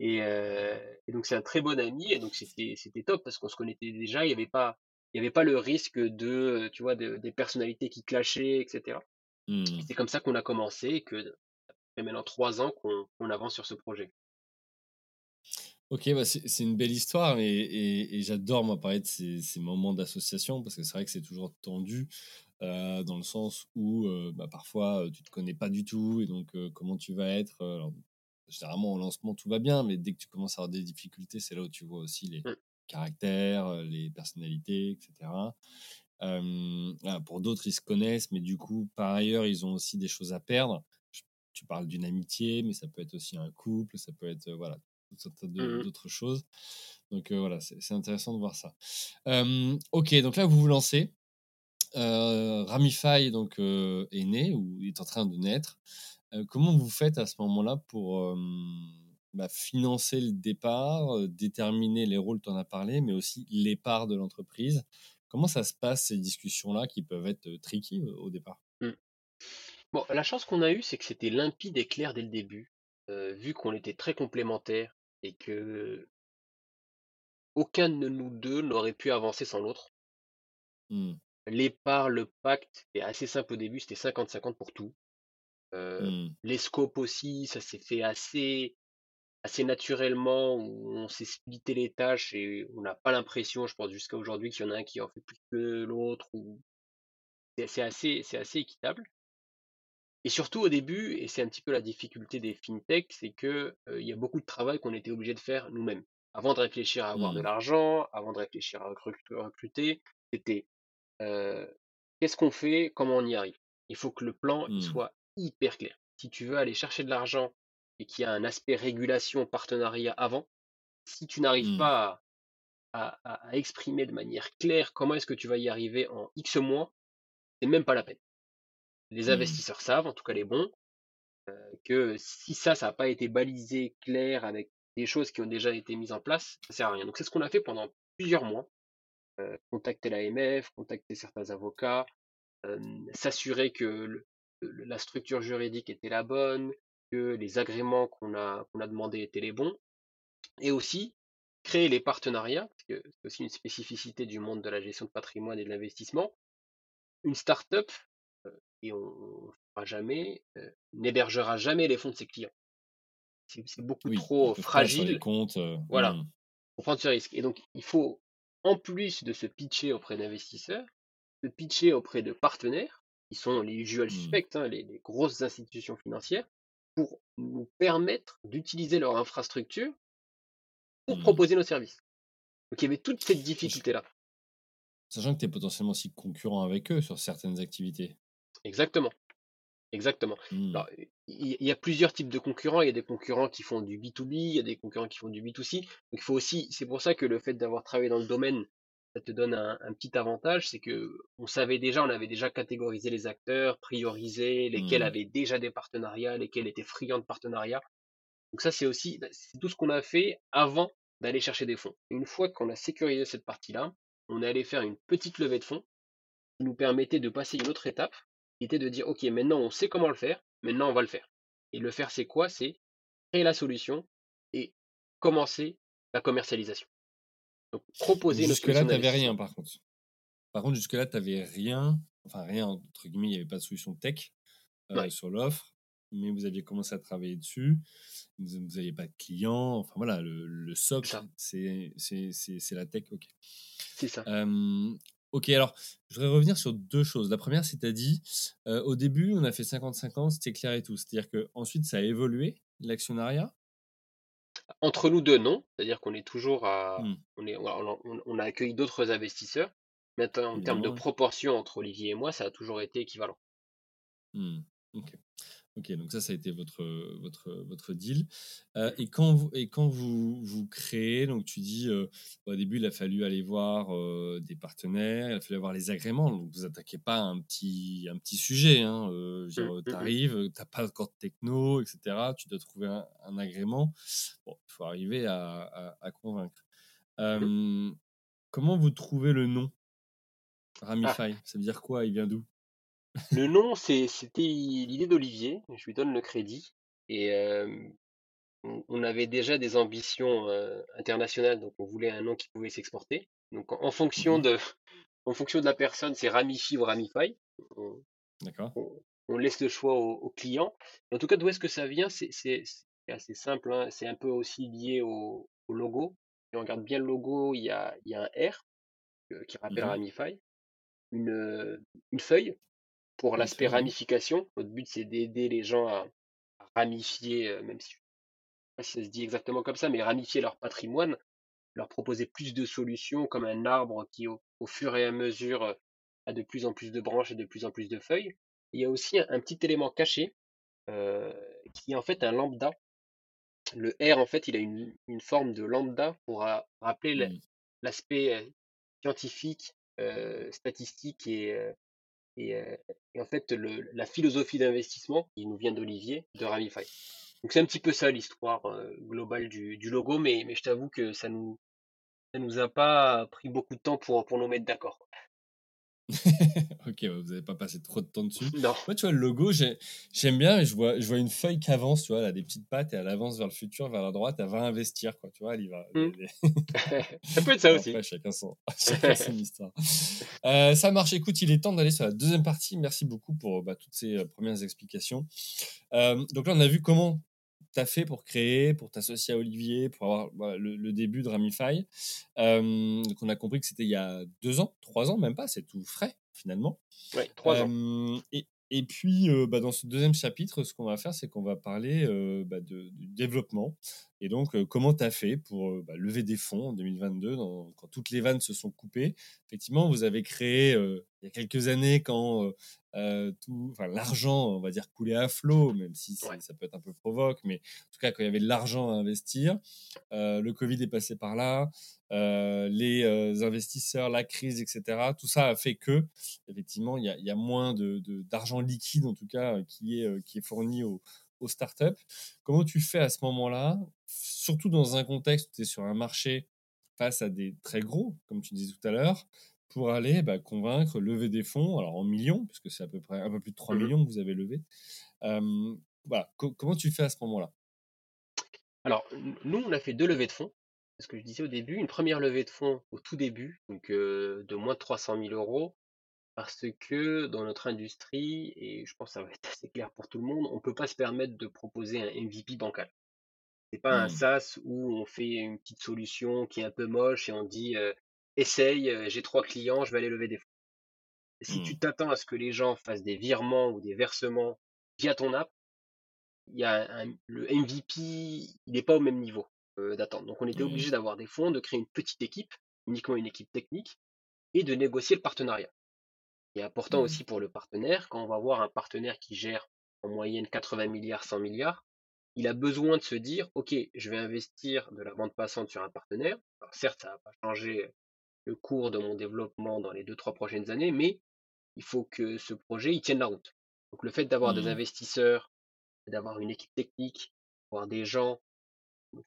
Et, et, donc c'est un très bon ami. Et donc c'était top parce qu'on se connaissait déjà. Il n'y avait pas il n'y avait pas le risque de, tu vois, des personnalités qui clashaient, etc. Mmh. C'est comme ça qu'on a commencé et que ça fait maintenant trois ans qu'on avance sur ce projet. Ok, bah c'est une belle histoire et, j'adore moi parler de ces, moments d'association parce que c'est vrai que c'est toujours tendu euh, dans le sens où euh, bah, parfois tu te connais pas du tout et donc euh, comment tu vas être. généralement au lancement tout va bien, mais dès que tu commences à avoir des difficultés, c'est là où tu vois aussi les, mmh caractères, les personnalités, etc. pour d'autres, ils se connaissent, mais du coup, par ailleurs, ils ont aussi des choses à perdre. Tu parles d'une amitié, mais ça peut être aussi un couple, ça peut être voilà, toutes mmh d'autres choses. Donc voilà, c'est intéressant de voir ça. ok, donc là, vous vous lancez. Ramify donc, est né ou est en train de naître. comment vous faites à ce moment-là pour bah, financer le départ, déterminer les rôles, tu en as parlé, mais aussi les parts de l'entreprise? Comment ça se passe, ces discussions-là, qui peuvent être tricky au départ? Mmh. Bon, la chance qu'on a eue, c'est que c'était limpide et clair dès le début, vu qu'on était très complémentaires et que aucun de nous deux n'aurait pu avancer sans l'autre. Les parts, le pacte, est assez simple au début, c'était 50-50 pour tout. Mmh. Les scopes aussi, ça s'est fait assez assez naturellement, où on s'est splitté les tâches et on n'a pas l'impression, je pense jusqu'à aujourd'hui, qu'il y en a un qui en fait plus que l'autre. Ou... C'est assez, c'est assez équitable. Et surtout au début, et c'est un petit peu la difficulté des fintech, c'est que il y a beaucoup de travail qu'on était obligé de faire nous-mêmes. Avant de réfléchir à avoir de mmh. l'argent, avant de réfléchir à recruter, c'était qu'est-ce qu'on fait, comment on y arrive? Il faut que le plan il mmh. soit hyper clair. Si tu veux aller chercher de l'argent et qu'il y a un aspect régulation, partenariat avant, si tu n'arrives mmh. pas à, exprimer de manière claire comment est-ce que tu vas y arriver en X mois, c'est même pas la peine. Les mmh. investisseurs savent, en tout cas les bons, que si ça, ça n'a pas été balisé, clair, avec des choses qui ont déjà été mises en place, ça sert à rien. Donc c'est ce qu'on a fait pendant plusieurs mois. Euh, contacter l'AMF, contacter certains avocats, euh, s'assurer que la structure juridique était la bonne, que les agréments qu'on a, qu'on a demandés étaient les bons, et aussi créer les partenariats, parce que c'est aussi une spécificité du monde de la gestion de patrimoine et de l'investissement. Une start-up, et on ne fera jamais, euh, n'hébergera jamais les fonds de ses clients. C'est beaucoup trop fragile. comptes, euh, voilà. Hmm. pour prendre ce risque. Et donc, il faut, en plus de se pitcher auprès d'investisseurs, se pitcher auprès de partenaires, qui sont les usual Mmh. suspects, hein, les, les grosses institutions financières, pour nous permettre d'utiliser leur infrastructure pour Mmh. proposer nos services. Donc, il y avait toute cette difficulté-là. Sachant que tu es potentiellement aussi concurrent avec eux sur certaines activités. Exactement. Exactement. Mmh. Il y a plusieurs types de concurrents. Il y a des concurrents qui font du B2B, il y a des concurrents qui font du B2C. Donc, il faut aussi, c'est pour ça que le fait d'avoir travaillé dans le domaine, ça te donne un, un petit avantage, c'est que on savait déjà, on avait déjà catégorisé les acteurs, priorisé lesquels Mmh. avaient déjà des partenariats, lesquels étaient friands de partenariats. Donc ça, c'est aussi, bah, tout ce qu'on a fait avant d'aller chercher des fonds. Une fois qu'on a sécurisé cette partie-là, on est allé faire une petite levée de fonds qui nous permettait de passer une autre étape, était de dire, OK, maintenant on sait comment le faire, maintenant on va le faire. Et le faire, c'est quoi? C'est créer la solution et commencer la commercialisation. Donc, proposer Jusque-là, tu n'avais rien, par contre. Par contre, jusque-là, tu n'avais rien, enfin rien, entre guillemets, il n'y avait pas de solution tech euh, Ouais. sur l'offre, mais vous aviez commencé à travailler dessus. Vous n'aviez pas de clients. Enfin voilà, le, le socle, c'est c'est- c'est- c'est la tech. Ok. C'est ça. Euh, ok, alors, je voudrais revenir sur deux choses. La première, c'est à dit, euh, au début, on a fait 50-50, c'était clair et tout. C'est-à-dire qu'ensuite, ça a évolué, l'actionnariat? Entre nous deux, non. C'est-à-dire qu'on est toujours à. Hmm, On, est, on, on- on a accueilli d'autres investisseurs. Mais en termes de proportion entre Olivier et moi, ça a toujours été équivalent. Hmm, ok. Ok, donc ça, ça a été votre, votre, votre deal. Euh, et quand, vous, et quand vous, vous créez, donc tu dis, euh, au début, il a fallu aller voir euh, des partenaires, il a fallu avoir les agréments. Donc vous attaquez pas un petit, un petit sujet. Hein, tu arrives, tu n'as pas encore de techno, etc. Tu dois trouver un, un agrément. Bon, il faut arriver à, à, à convaincre. Euh, comment vous trouvez le nom? Ah, Ramify Ça veut dire quoi? Il vient d'où? Le nom, c'est- c'était l'idée d'Olivier. Je lui donne le crédit. Et euh, on, on avait déjà des ambitions euh, internationales, donc on voulait un nom qui pouvait s'exporter. Donc en, en fonction Mhm, de, en fonction de la personne, c'est Ramify ou Ramify. On, D'accord. on- on laisse le choix au, au client. En tout cas, d'où est-ce que ça vient? C'est c'est- c'est assez simple, hein. C'est un peu aussi lié au, au logo. Si on regarde bien le logo, il y a, il y a un R euh, qui rappelle Mhm. Ramify, une, euh, une feuille pour l'aspect ramification. Notre but, c'est d'aider les gens à, à ramifier, euh, même si je sais pas si ça se dit exactement comme ça, mais ramifier leur patrimoine, leur proposer plus de solutions comme un arbre qui, au, au fur et à mesure, euh, a de plus en plus de branches et de plus en plus de feuilles. Il y a aussi un, un petit élément caché euh, qui est en fait un lambda. Le R, en fait, il a une, une forme de lambda pour ra- rappeler Hmm. l'aspect scientifique, statistique et, et, en fait la philosophie d'investissement qui nous vient d'Olivier de Ramify. Donc c'est un petit peu ça l'histoire globale du, logo, mais, je t'avoue que ça nous nous a pas pris beaucoup de temps pour nous mettre d'accord. ok, ouais, vous n'avez pas passé trop de temps dessus. Non, Moi, tu vois, le logo, j'ai- j'aime bien, mais je vois, je vois une feuille qui avance, tu vois, elle a des petites pattes et elle avance vers le futur, vers la droite, elle va investir, quoi, tu vois, elle y va. Elle- ça peut être ça aussi. après, chacun son, chacun son histoire. Euh, ça marche. Écoute, il est temps d'aller sur la deuxième partie. Merci beaucoup pour bah, toutes ces euh, premières explications. Euh, donc là, on a vu comment as fait pour créer, pour t'associer à Olivier, pour avoir voilà, le, le début de Ramify. Euh, donc on a compris que c'était il y a deux ans, trois ans, même pas, c'est tout frais finalement. Trois ans. Euh, et, et puis, euh, bah, dans ce deuxième chapitre, ce qu'on va faire, c'est qu'on va parler euh, bah, de, du développement. Et donc, euh, comment tu as fait pour bah, lever des fonds en 2022, dans- quand toutes les vannes se sont coupées? Effectivement, vous avez créé, il y a quelques années, quand euh, tout, enfin, l'argent, on va dire, coulait à flot, même si Ouais. ça peut être un peu provoque, mais en tout cas, quand il y avait de l'argent à investir, euh, le Covid est passé par là, euh, les investisseurs, la crise, etc. Tout ça a fait que, effectivement, il y a, il y a moins de- de- d'argent liquide, en tout cas, qui est, qui est fourni aux, aux startups. Comment tu fais à ce moment-là, surtout dans un contexte où tu es sur un marché face à des très gros, comme tu disais tout à l'heure, pour aller bah, convaincre, lever des fonds, alors en millions, puisque c'est à peu près un peu plus de 3 Mhm. millions que vous avez levé. Euh, voilà, Co- comment tu fais à ce moment-là? Alors, nous, on a fait deux levées de fonds. C'est ce que je disais au début. Une première levée de fonds au tout début, donc euh, de moins de 300 000 euros, parce que dans notre industrie, et je pense que ça va être assez clair pour tout le monde, on ne peut pas se permettre de proposer un MVP bancal. C'est pas un Mmh. SaaS où on fait une petite solution qui est un peu moche et on dit essaye, j'ai trois clients, je vais aller lever des fonds. Si Mmh. tu t'attends à ce que les gens fassent des virements ou des versements via ton app, il y a un, le MVP, il n'est pas au même niveau d'attente. Donc on était Oui. obligé d'avoir des fonds, de créer une petite équipe, uniquement une équipe technique, et de négocier le partenariat. Et important Mmh. aussi pour le partenaire, quand on va voir un partenaire qui gère en moyenne 80 milliards, 100 milliards, il a besoin de se dire, OK, je vais investir de la vente passante sur un partenaire. Alors certes, ça va pas changer le cours de mon développement dans les deux, trois prochaines années, mais il faut que ce projet, il tienne la route. Donc le fait d'avoir des Mmh. investisseurs, d'avoir une équipe technique, d'avoir des gens,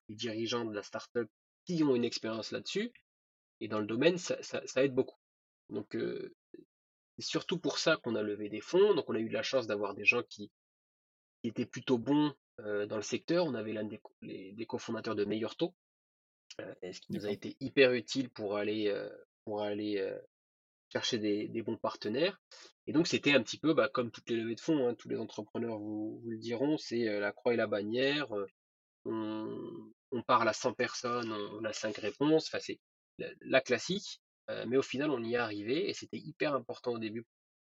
des dirigeants de la startup qui ont une expérience là-dessus, et dans le domaine, ça, ça, ça aide beaucoup. Donc euh, c'est surtout pour ça qu'on a levé des fonds. Donc on a eu la chance d'avoir des gens qui, qui étaient plutôt bons euh, dans le secteur. On avait l'un des, les- des cofondateurs de Meilleur Taux, et ce qui nous a été hyper utile pour aller, euh, pour aller euh, chercher des, des bons partenaires? Et donc c'était un petit peu bah, comme toutes les levées de fonds, hein, tous les entrepreneurs vous, vous le diront, c'est euh, la croix et la bannière. euh, on, on parle à 100 personnes, on, on a 5 réponses. Enfin, c'est la, la classique. euh, mais au final, on y est arrivé et c'était hyper important au début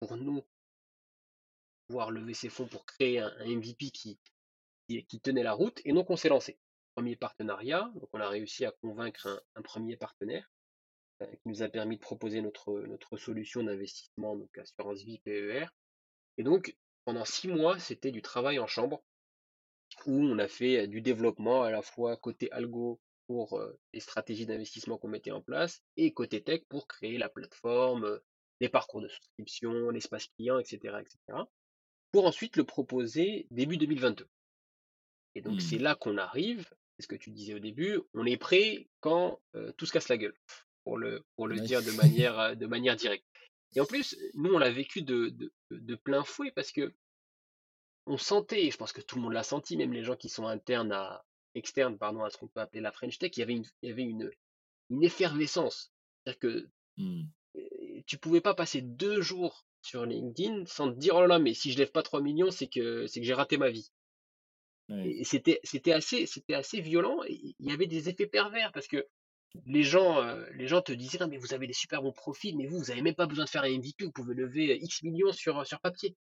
pour nous pouvoir lever ces fonds pour créer un, un MVP qui, qui, qui tenait la route. Et donc on s'est lancé. Premier partenariat, donc on a réussi à convaincre un, un premier partenaire euh, qui nous a permis de proposer notre, notre solution d'investissement, donc assurance vie PER. Et donc pendant six mois, c'était du travail en chambre où on a fait du développement à la fois côté algo pour euh, les stratégies d'investissement qu'on mettait en place et côté tech pour créer la plateforme, euh, les parcours de souscription, l'espace client, etc., etc. Pour ensuite le proposer début 2022. Et donc c'est Mmh. là qu'on arrive, c'est ce que tu disais au début, on est prêt quand euh, tout se casse la gueule, pour le, pour le Oui. dire de manière, de manière directe. Et en plus, nous on l'a vécu de, de, de plein fouet parce que on sentait, et je pense que tout le monde l'a senti, même les gens qui sont internes à, externes, pardon, à ce qu'on peut appeler la French Tech, il y avait une, il y avait une, une effervescence. C'est-à-dire que euh, tu pouvais pas passer deux jours sur LinkedIn sans te dire oh là là, mais si je lève pas 3 millions, c'est que c'est que j'ai raté ma vie. C'était c'était assez c'était assez violent. Il y avait des effets pervers parce que les gens euh, les gens te disaient mais vous avez des super bons profils, mais vous vous avez même pas besoin de faire un MVP, vous pouvez lever X millions sur sur papier.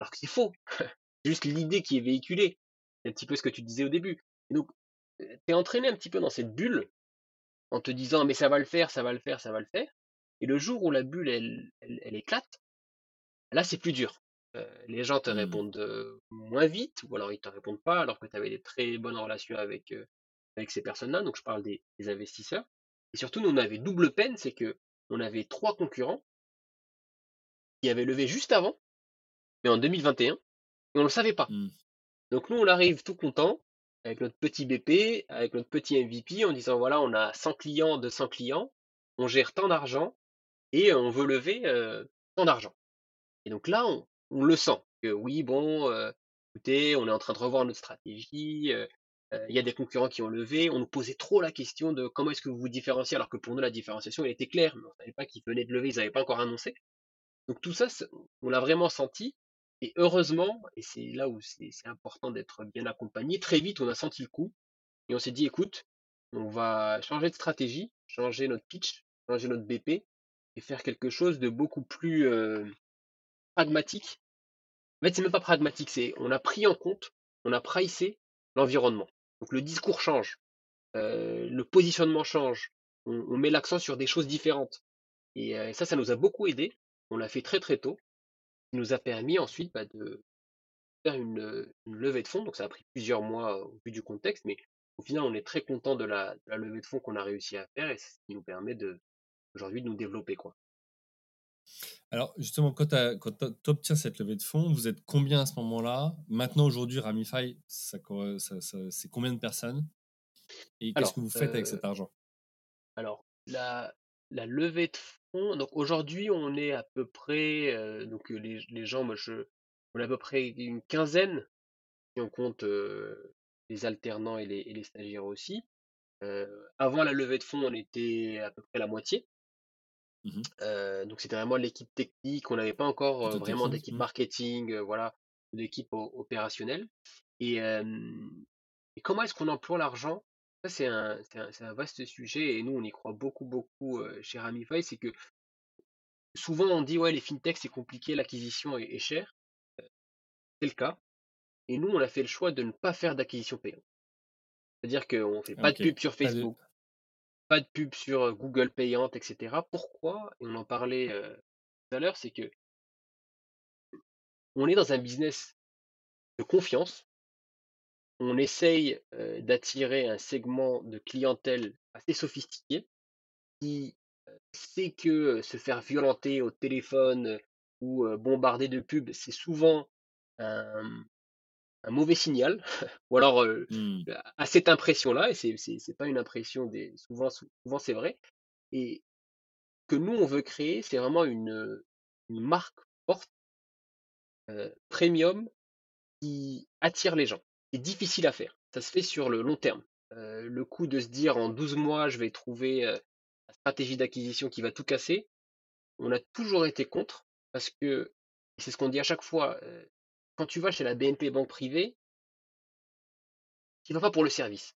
Alors que c'est faux. Juste l'idée qui est véhiculée. C'est un petit peu ce que tu disais au début. Et donc, tu es entraîné un petit peu dans cette bulle en te disant mais ça va le faire, ça va le faire, ça va le faire. Et le jour où la bulle elle, elle éclate, là c'est plus dur. Euh, les gens te Mmh. répondent moins vite, ou alors ils te répondent pas, alors que tu avais des très bonnes relations avec, euh, avec ces personnes-là. Donc je parle des, des investisseurs. Et surtout, nous on avait double peine, c'est que on avait trois concurrents qui avaient levé juste avant, mais en 2021, et on le savait pas. Mmh. Donc nous, on arrive tout content, avec notre petit BP, avec notre petit MVP, en disant voilà, on a 100 clients, 200 clients, on gère tant d'argent, et on veut lever euh, tant d'argent. Et donc là, on, on le sent, que oui, bon, euh, écoutez, on est en train de revoir notre stratégie, euh, euh, il y a des concurrents qui ont levé, on nous posait trop la question de comment est-ce que vous vous différenciez, alors que pour nous, la différenciation, elle était claire, mais on savait pas qu'ils venaient de lever, ils n'avaient pas encore annoncé. Donc tout ça, on l'a vraiment senti. Et heureusement, et c'est là où c'est important d'être bien accompagné, très vite on a senti le coup et on s'est dit écoute, on va changer de stratégie, changer notre pitch, changer notre BP et faire quelque chose de beaucoup plus pragmatique. En fait, c'est même pas pragmatique, c'est on a pris en compte, on a pricé l'environnement. Donc le discours change, euh, le positionnement change, on, met l'accent sur des choses différentes. Et euh, ça, ça nous a beaucoup aidé. On l'a fait très très tôt qui nous a permis ensuite bah, de faire une, une levée de fonds. Donc ça a pris plusieurs mois euh, au vu du contexte, mais au final on est très content de la, levée de fonds qu'on a réussi à faire et ce qui nous permet aujourd'hui de nous développer quoi. Alors, justement, quand tu obtiens cette levée de fonds, vous êtes combien à ce moment-là? Maintenant, aujourd'hui, Ramify, ça, corre- ça- ça- c'est combien de personnes? Et qu'est-ce que vous faites avec euh, cet argent? alors la, la levée de fonds, donc aujourd'hui on est à peu près, euh, donc euh, les, les gens, moi je, on est à peu près une quinzaine si on compte euh, les alternants et les, et les stagiaires aussi. Euh, avant la levée de fonds, on était à peu près la moitié. Euh, donc c'était vraiment l'équipe technique, on n'avait pas encore euh, vraiment d'équipe mhm. marketing, euh, voilà, d'équipe opérationnelle. Et, Et comment est-ce qu'on emploie l'argent? Ça, c'est un, c'est un, vaste sujet et nous, on y croit beaucoup, beaucoup chez Ramify. C'est que souvent, on dit, ouais, les fintechs, c'est compliqué, l'acquisition est, chère. C'est le cas. Et nous, on a fait le choix de ne pas faire d'acquisition payante. C'est-à-dire qu'on ne fait pas de pub sur Facebook, pas de... pub sur Google payante, etc. Pourquoi? On en parlait tout à l'heure, c'est que on est dans un business de confiance. On essaye d'attirer un segment de clientèle assez sophistiqué qui sait que se faire violenter au téléphone ou bombarder de pubs, c'est souvent un, mauvais signal. ou alors mmh. à cette impression-là, et c'est, c'est, pas une impression des. Souvent, souvent c'est vrai. Et que nous, on veut créer, c'est vraiment une, une marque forte, premium, qui attire les gens. C'est difficile à faire. Ça se fait sur le long terme. le coup de se dire en 12 mois, je vais trouver la stratégie d'acquisition qui va tout casser, on a toujours été contre parce que, c'est ce qu'on dit à chaque fois, quand tu vas chez la BNP Banque Privée, tu vas pas pour le service.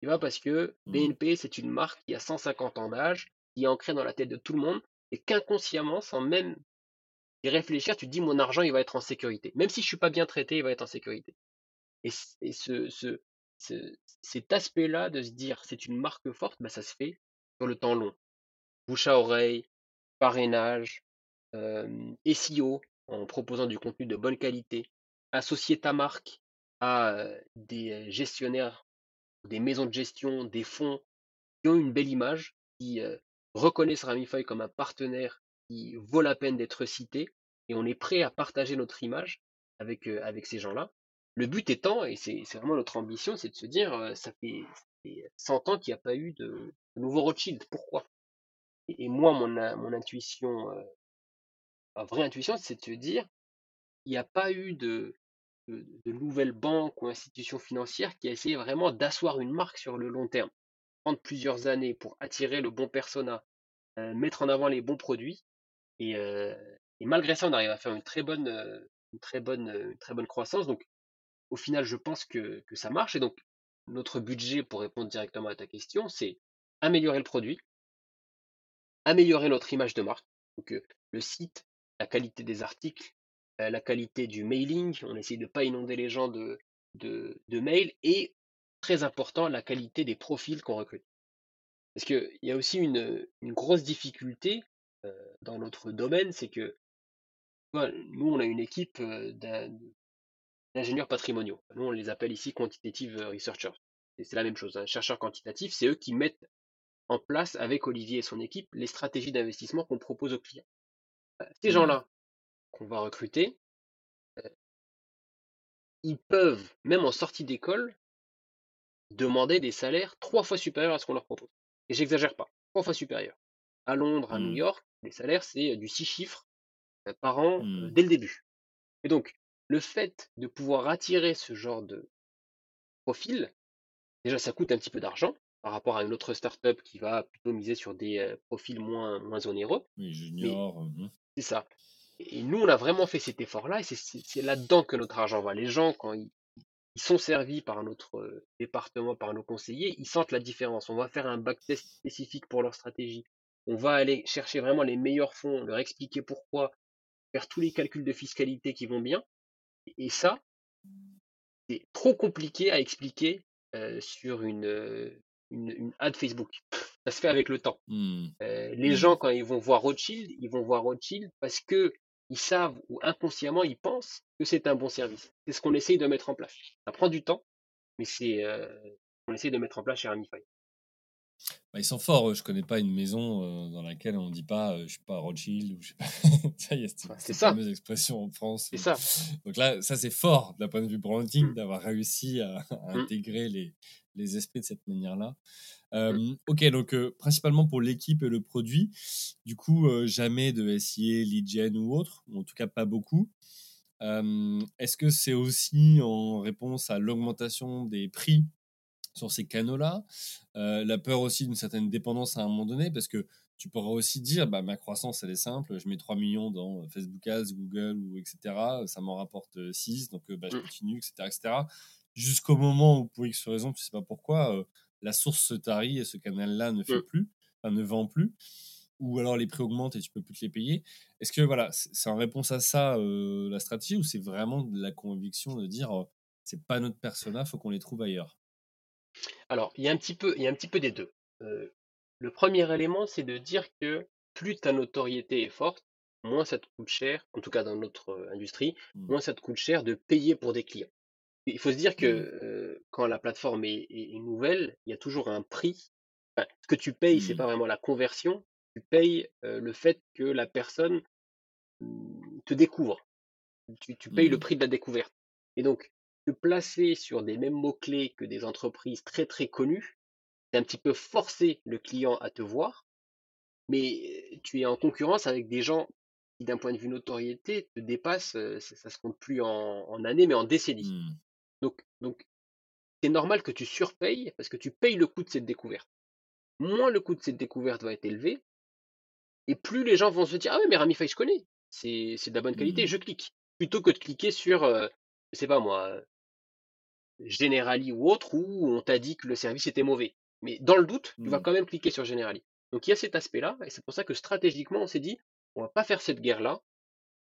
Tu vas parce que mmh. BNP, c'est une marque qui a 150 ans d'âge, qui est ancrée dans la tête de tout le monde, et qu'inconsciemment, sans même y réfléchir, tu te dis mon argent, il va être en sécurité. Même si je suis pas bien traité, il va être en sécurité. Et, ce, ce, cet aspect-là de se dire c'est une marque forte, bah, ça se fait sur le temps long. Bouche à oreille, parrainage, euh, SEO, en proposant du contenu de bonne qualité, associer ta marque à des gestionnaires, des maisons de gestion, des fonds qui ont une belle image, qui reconnaissent Ramify comme un partenaire qui vaut la peine d'être cité, et on est prêt à partager notre image avec, avec ces gens-là. Le but étant, et c'est vraiment notre ambition, c'est de se dire, ça fait, 100 ans qu'il n'y a pas eu de, nouveau Rothschild. Pourquoi? Et, moi, mon, mon intuition, ma vraie intuition, c'est de se dire, il n'y a pas eu de, de, nouvelles banques ou institutions financières qui a essayé vraiment d'asseoir une marque sur le long terme, prendre plusieurs années pour attirer le bon persona, mettre en avant les bons produits. Et, et, malgré ça, on arrive à faire une très bonne, une très bonne, très bonne croissance. Donc, au final, je pense que, que ça marche. Et donc, notre budget, pour répondre directement à ta question, c'est améliorer le produit, améliorer notre image de marque. Donc, le site, la qualité des articles, la qualité du mailing, on essaie de ne pas inonder les gens de, de, mails, et très important, la qualité des profils qu'on recrute. Parce qu'il y a aussi une, grosse difficulté dans notre domaine, c'est que nous, on a une équipe d'ingénieurs patrimoniaux. Nous, on les appelle ici quantitative researchers. C'est la même chose. Un chercheur quantitatif, c'est eux qui mettent en place avec Olivier et son équipe les stratégies d'investissement qu'on propose aux clients. Ces mmh. gens-là qu'on va recruter, ils peuvent, même en sortie d'école, demander des salaires trois fois supérieurs à ce qu'on leur propose. Et j'exagère pas, trois fois supérieurs. À Londres, à New mmh. York, les salaires, c'est du six chiffres par an mmh. dès le début. Et donc, le fait de pouvoir attirer ce genre de profil, déjà ça coûte un petit peu d'argent, par rapport à une autre startup qui va plutôt miser sur des profils moins, moins onéreux. Oui, junior. Mmh. C'est ça. Et nous, on a vraiment fait cet effort-là, et c'est là-dedans que notre argent va. Les gens, quand ils, sont servis par notre département, par nos conseillers, ils sentent la différence. On va faire un backtest spécifique pour leur stratégie. On va aller chercher vraiment les meilleurs fonds, leur expliquer pourquoi, faire tous les calculs de fiscalité qui vont bien. Et ça, c'est trop compliqué à expliquer sur une, une, ad Facebook. Ça se fait avec le temps. Mmh. Euh, les mmh. gens, quand ils vont voir Rothschild, ils vont voir Rothschild parce que ils savent ou inconsciemment ils pensent que c'est un bon service. C'est ce qu'on essaye de mettre en place. Ça prend du temps, mais c'est euh, on essaye de mettre en place chez Ramify. Bah, ils sont forts. Je connais pas une maison euh, dans laquelle on dit pas, je sais pas Rothschild ou je sais pas. ça, il y a cette, fameuse expression en France. C'est ça. Donc là, ça c'est fort d'un point de vue branding mmh. d'avoir réussi à, intégrer les, les esprits de cette manière-là. Mmh. ok, donc principalement pour l'équipe et le produit. Du coup, jamais de SIA, lead gen ou autre, ou en tout cas pas beaucoup. Est-ce que c'est aussi en réponse à l'augmentation des prix sur ces canaux-là La peur aussi d'une certaine dépendance à un moment donné, parce que tu pourras aussi dire, bah, ma croissance, elle est simple, je mets 3 millions dans Facebook Ads, Google, ou etc. Ça m'en rapporte 6, donc bah, je mmh. continue, etc., etc jusqu'au moment où, pour X raison, tu sais pas pourquoi, la source se tarit et ce canal-là ne fait Mmh. plus, enfin, ne vend plus, ou alors les prix augmentent et tu peux plus te les payer. Est-ce que voilà, c'est en réponse à ça la stratégie ou c'est vraiment de la conviction de dire c'est pas notre persona, faut qu'on les trouve ailleurs? Alors, il y a un petit peu, il y a un petit peu des deux. le premier élément, c'est de dire que plus ta notoriété est forte, moins ça te coûte cher, en tout cas dans notre industrie, Mmh. moins ça te coûte cher de payer pour des clients. Il faut se dire que Mmh. euh, quand la plateforme est, est- est nouvelle, il y a toujours un prix. Enfin, ce que tu payes, c'est Mmh. pas vraiment la conversion, tu payes euh, le fait que la personne te découvre. Tu, tu payes le Mmh. prix de la découverte. Et donc, te placer sur des mêmes mots-clés que des entreprises très très connues, c'est un petit peu forcer le client à te voir, mais tu es en concurrence avec des gens qui, d'un point de vue notoriété, te dépassent, euh, ça, ça se compte plus en, en années, mais en décennies. Mmh. Donc, donc c'est normal que tu surpayes parce que tu payes le coût de cette découverte. Moins le coût de cette découverte va être élevé, et plus les gens vont se dire Ah ouais, mais Ramify, je connais, c'est c'est de la bonne qualité, Mmh. je clique. Plutôt que de cliquer sur, euh, je sais pas moi, Generali ou autre, où on t'a dit que le service était mauvais. Mais dans le doute, tu vas Mmh. quand même cliquer sur Generali. Donc il y a cet aspect-là, et c'est pour ça que stratégiquement, on s'est dit On va pas faire cette guerre-là,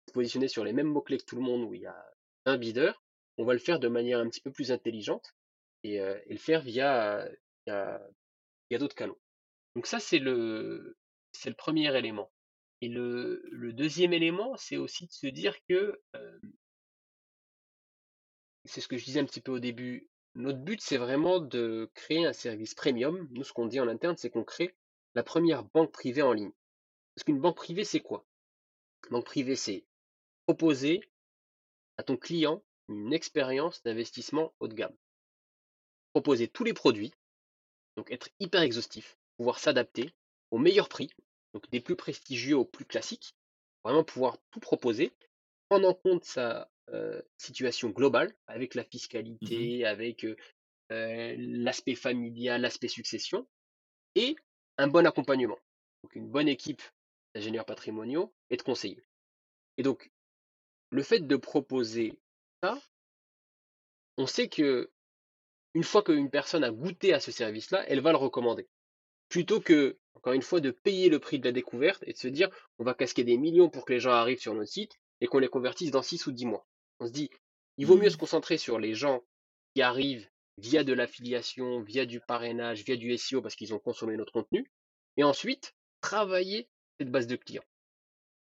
se positionner sur les mêmes mots-clés que tout le monde où il y a un bidder, on va le faire de manière un petit peu plus intelligente et, euh, et le faire via, via, via d'autres canaux. Donc ça, c'est le, c'est le premier élément. Et le, le deuxième élément, c'est aussi de se dire que, euh, c'est ce que je disais un petit peu au début, notre but, c'est vraiment de créer un service premium. Nous, ce qu'on dit en interne, c'est qu'on crée la première banque privée en ligne. Parce qu'une banque privée, c'est quoi? Une banque privée, c'est proposer à ton client une expérience d'investissement haut de gamme. Proposer tous les produits, donc être hyper exhaustif, pouvoir s'adapter au meilleur prix, donc des plus prestigieux aux plus classiques, vraiment pouvoir tout proposer, prendre en compte sa situation globale avec la Mmh fiscalité, avec euh, euh, l'aspect familial, l'aspect succession, et un bon accompagnement. Donc une bonne équipe d'ingénieurs patrimoniaux et de conseillers. Et donc, le fait de proposer ça, on sait que une fois qu'une personne a goûté à ce service-là, elle va le recommander. Plutôt que, encore une fois, de payer le prix de la découverte et de se dire on va casquer des millions pour que les gens arrivent sur notre site et qu'on les convertisse dans 6 ou 10 mois. On se dit il vaut mieux Mmh. se concentrer sur les gens qui arrivent via de l'affiliation, via du parrainage, via du SEO parce qu'ils ont consommé notre contenu, et ensuite travailler cette base de clients.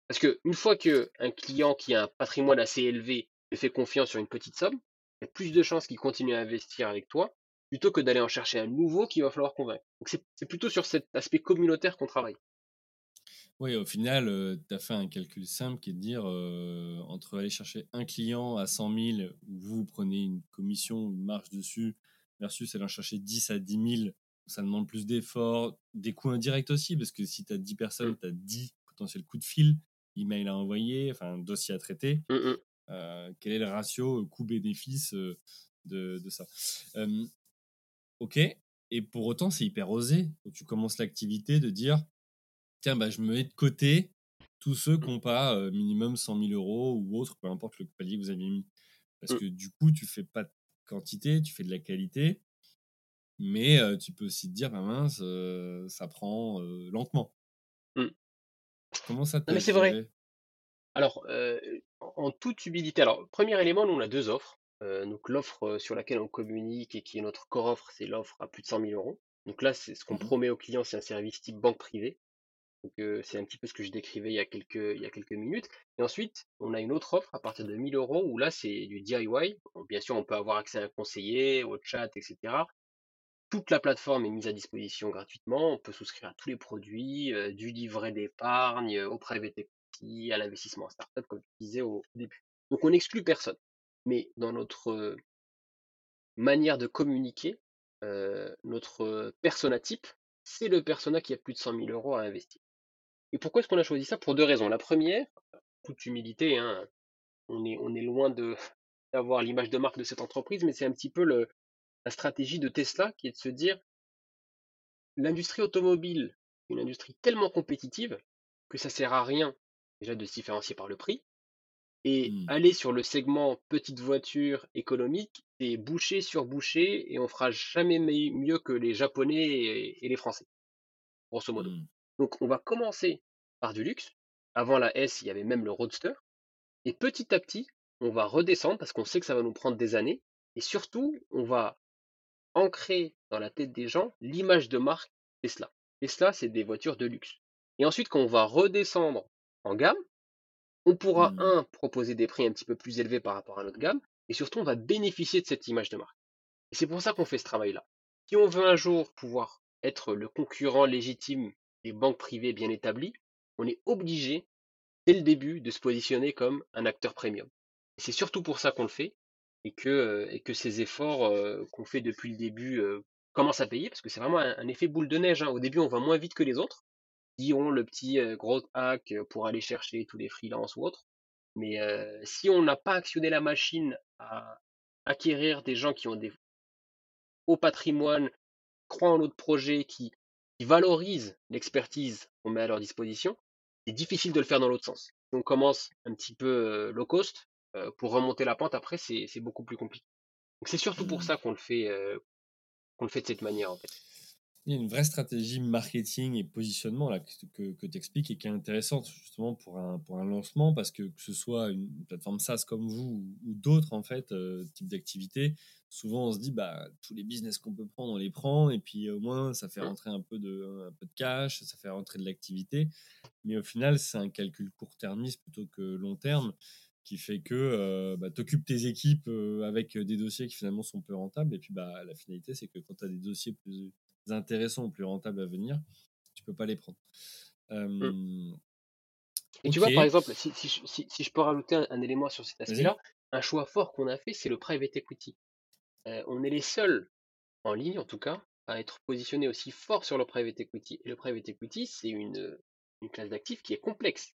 Parce qu'une fois qu'un client qui a un patrimoine assez élevé te fait confiance sur une petite somme, il y a plus de chances qu'il continue à investir avec toi plutôt que d'aller en chercher un nouveau qu'il va falloir convaincre. Donc c'est plutôt sur cet aspect communautaire qu'on travaille. Oui, au final, tu as fait un calcul simple qui est de dire euh, entre aller chercher un client à 100 000 où vous prenez une commission, une marge dessus, versus aller en chercher 10 à 10 000, ça demande plus d'efforts, des coûts indirects aussi, parce que si tu as 10 personnes, tu as 10 potentiels coups de fil, email à envoyer, enfin, dossier à traiter. Mm, mm. Euh, quel est le ratio coût-bénéfice euh, de, de ça? Euh, Ok, et pour autant, c'est hyper osé. Tu commences l'activité de dire tiens, bah, je me mets de côté tous ceux qui n'ont pas euh, minimum 100 000 euros ou autre, peu importe le palier que vous avez mis. Parce Mm. que du coup, tu fais pas de quantité, tu fais de la qualité, mais euh, tu peux aussi te dire, bah mince, euh, ça prend lentement. Mm. Comment ça t'a mais c'est vrai. Alors, en toute humilité, alors, premier élément, nous, on a deux offres. Donc, l'offre sur laquelle on communique et qui est notre core offre, c'est l'offre à plus de 100 000 euros. Donc là, c'est ce qu'on promet aux clients, c'est un service type banque privée. Donc, c'est un petit peu ce que je décrivais il y a quelques, minutes. Et ensuite, on a une autre offre à partir de 1000 euros où là, c'est du DIY. Bien sûr, on peut avoir accès à un conseiller, au chat, etc. Toute la plateforme est mise à disposition gratuitement. On peut souscrire à tous les produits, du livret d'épargne, au private equity, à l'investissement en startup, comme tu disais au début. Donc, on n'exclut personne. Mais dans notre manière de communiquer, notre persona type, c'est le persona qui a plus de 100 000 euros à investir. Et pourquoi est-ce qu'on a choisi ça? Pour deux raisons. La première, toute humilité, hein, on, est, on est loin de d'avoir l'image de marque de cette entreprise, mais c'est un petit peu le, la stratégie de Tesla qui est de se dire l'industrie automobile, une industrie tellement compétitive que ça sert à rien déjà de se différencier par le prix. Et Hmm. aller sur le segment petite voiture économique, c'est boucher sur boucher et on fera jamais mieux que les Japonais et, les Français, grosso modo. Mmh. Donc on va commencer par du luxe. Avant la S, il y avait même le Roadster. Et petit à petit, on va redescendre parce qu'on sait que ça va nous prendre des années. Et surtout, on va ancrer dans la tête des gens l'image de marque Tesla. Tesla, c'est des voitures de luxe. Et ensuite, quand on va redescendre en gamme, on pourra, Mmh. un, proposer des prix un petit peu plus élevés par rapport à notre gamme, et surtout, on va bénéficier de cette image de marque. Et c'est pour ça qu'on fait ce travail-là. Si on veut un jour pouvoir être le concurrent légitime des banques privées bien établies, on est obligé, dès le début, de se positionner comme un acteur premium. C'est surtout pour ça qu'on le fait, et que, euh, ces efforts euh, qu'on fait depuis le début euh, commencent à payer, parce que c'est vraiment un, effet boule de neige. Hein. Au début, on va moins vite que les autres, qui ont le petit gros hack pour aller chercher tous les freelances ou autres. Mais si on n'a pas actionné la machine à acquérir des gens qui ont des hauts patrimoines, croient en notre projet, qui, qui valorisent l'expertise qu'on met à leur disposition, c'est difficile de le faire dans l'autre sens. Si on commence un petit peu low cost, pour remonter la pente après, c'est beaucoup plus compliqué. Donc c'est surtout pour Mmh. ça qu'on le fait, qu'on le fait de cette manière en fait. Il y a une vraie stratégie marketing et positionnement là, que, que, tu expliques et qui est intéressante justement pour un, pour un lancement parce que que ce soit une plateforme SaaS comme vous ou, d'autres en fait, euh, type d'activité, souvent on se dit bah tous les business qu'on peut prendre, on les prend et puis au moins ça fait rentrer un peu de, un peu de cash, ça fait rentrer de l'activité. Mais au final, c'est un calcul court-termiste plutôt que long terme qui fait que euh, bah, tu occupes tes équipes euh, avec des dossiers qui finalement sont peu rentables. Et puis bah, la finalité, c'est que quand tu as des dossiers plus, intéressants ou plus rentables à venir, tu peux pas les prendre. Mmh. Et tu vois, par exemple, si, si, si, je peux rajouter un, élément sur cet aspect-là, un choix fort qu'on a fait, c'est le private equity. Euh, on est les seuls, en ligne en tout cas, à être positionnés aussi fort sur le private equity. Et le private equity, c'est une, une classe d'actifs qui est complexe.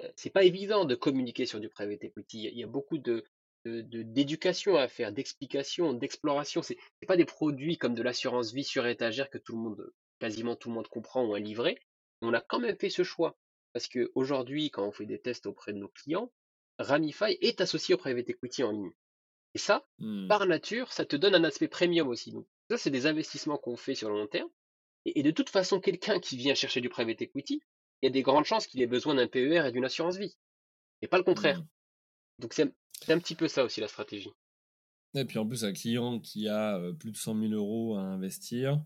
Euh, c'est pas évident de communiquer sur du private equity. Il y a beaucoup de, d'éducation à faire, d'explication, d'exploration. C'est n'est pas des produits comme de l'assurance vie sur étagère que tout le monde, quasiment tout le monde comprend ou a livré. On a quand même fait ce choix parce que aujourd'hui, quand on fait des tests auprès de nos clients, Ramify est associé au private equity en ligne. Et ça, mmh. par nature, ça te donne un aspect premium aussi. Donc, ça, c'est des investissements qu'on fait sur le long terme. Et, de toute façon, quelqu'un qui vient chercher du private equity, il y a des grandes chances qu'il ait besoin d'un PER et d'une assurance vie. Et pas le contraire. Mmh. Donc c'est un petit peu ça aussi la stratégie. Et puis en plus, un client qui a plus de 100 000 euros à investir,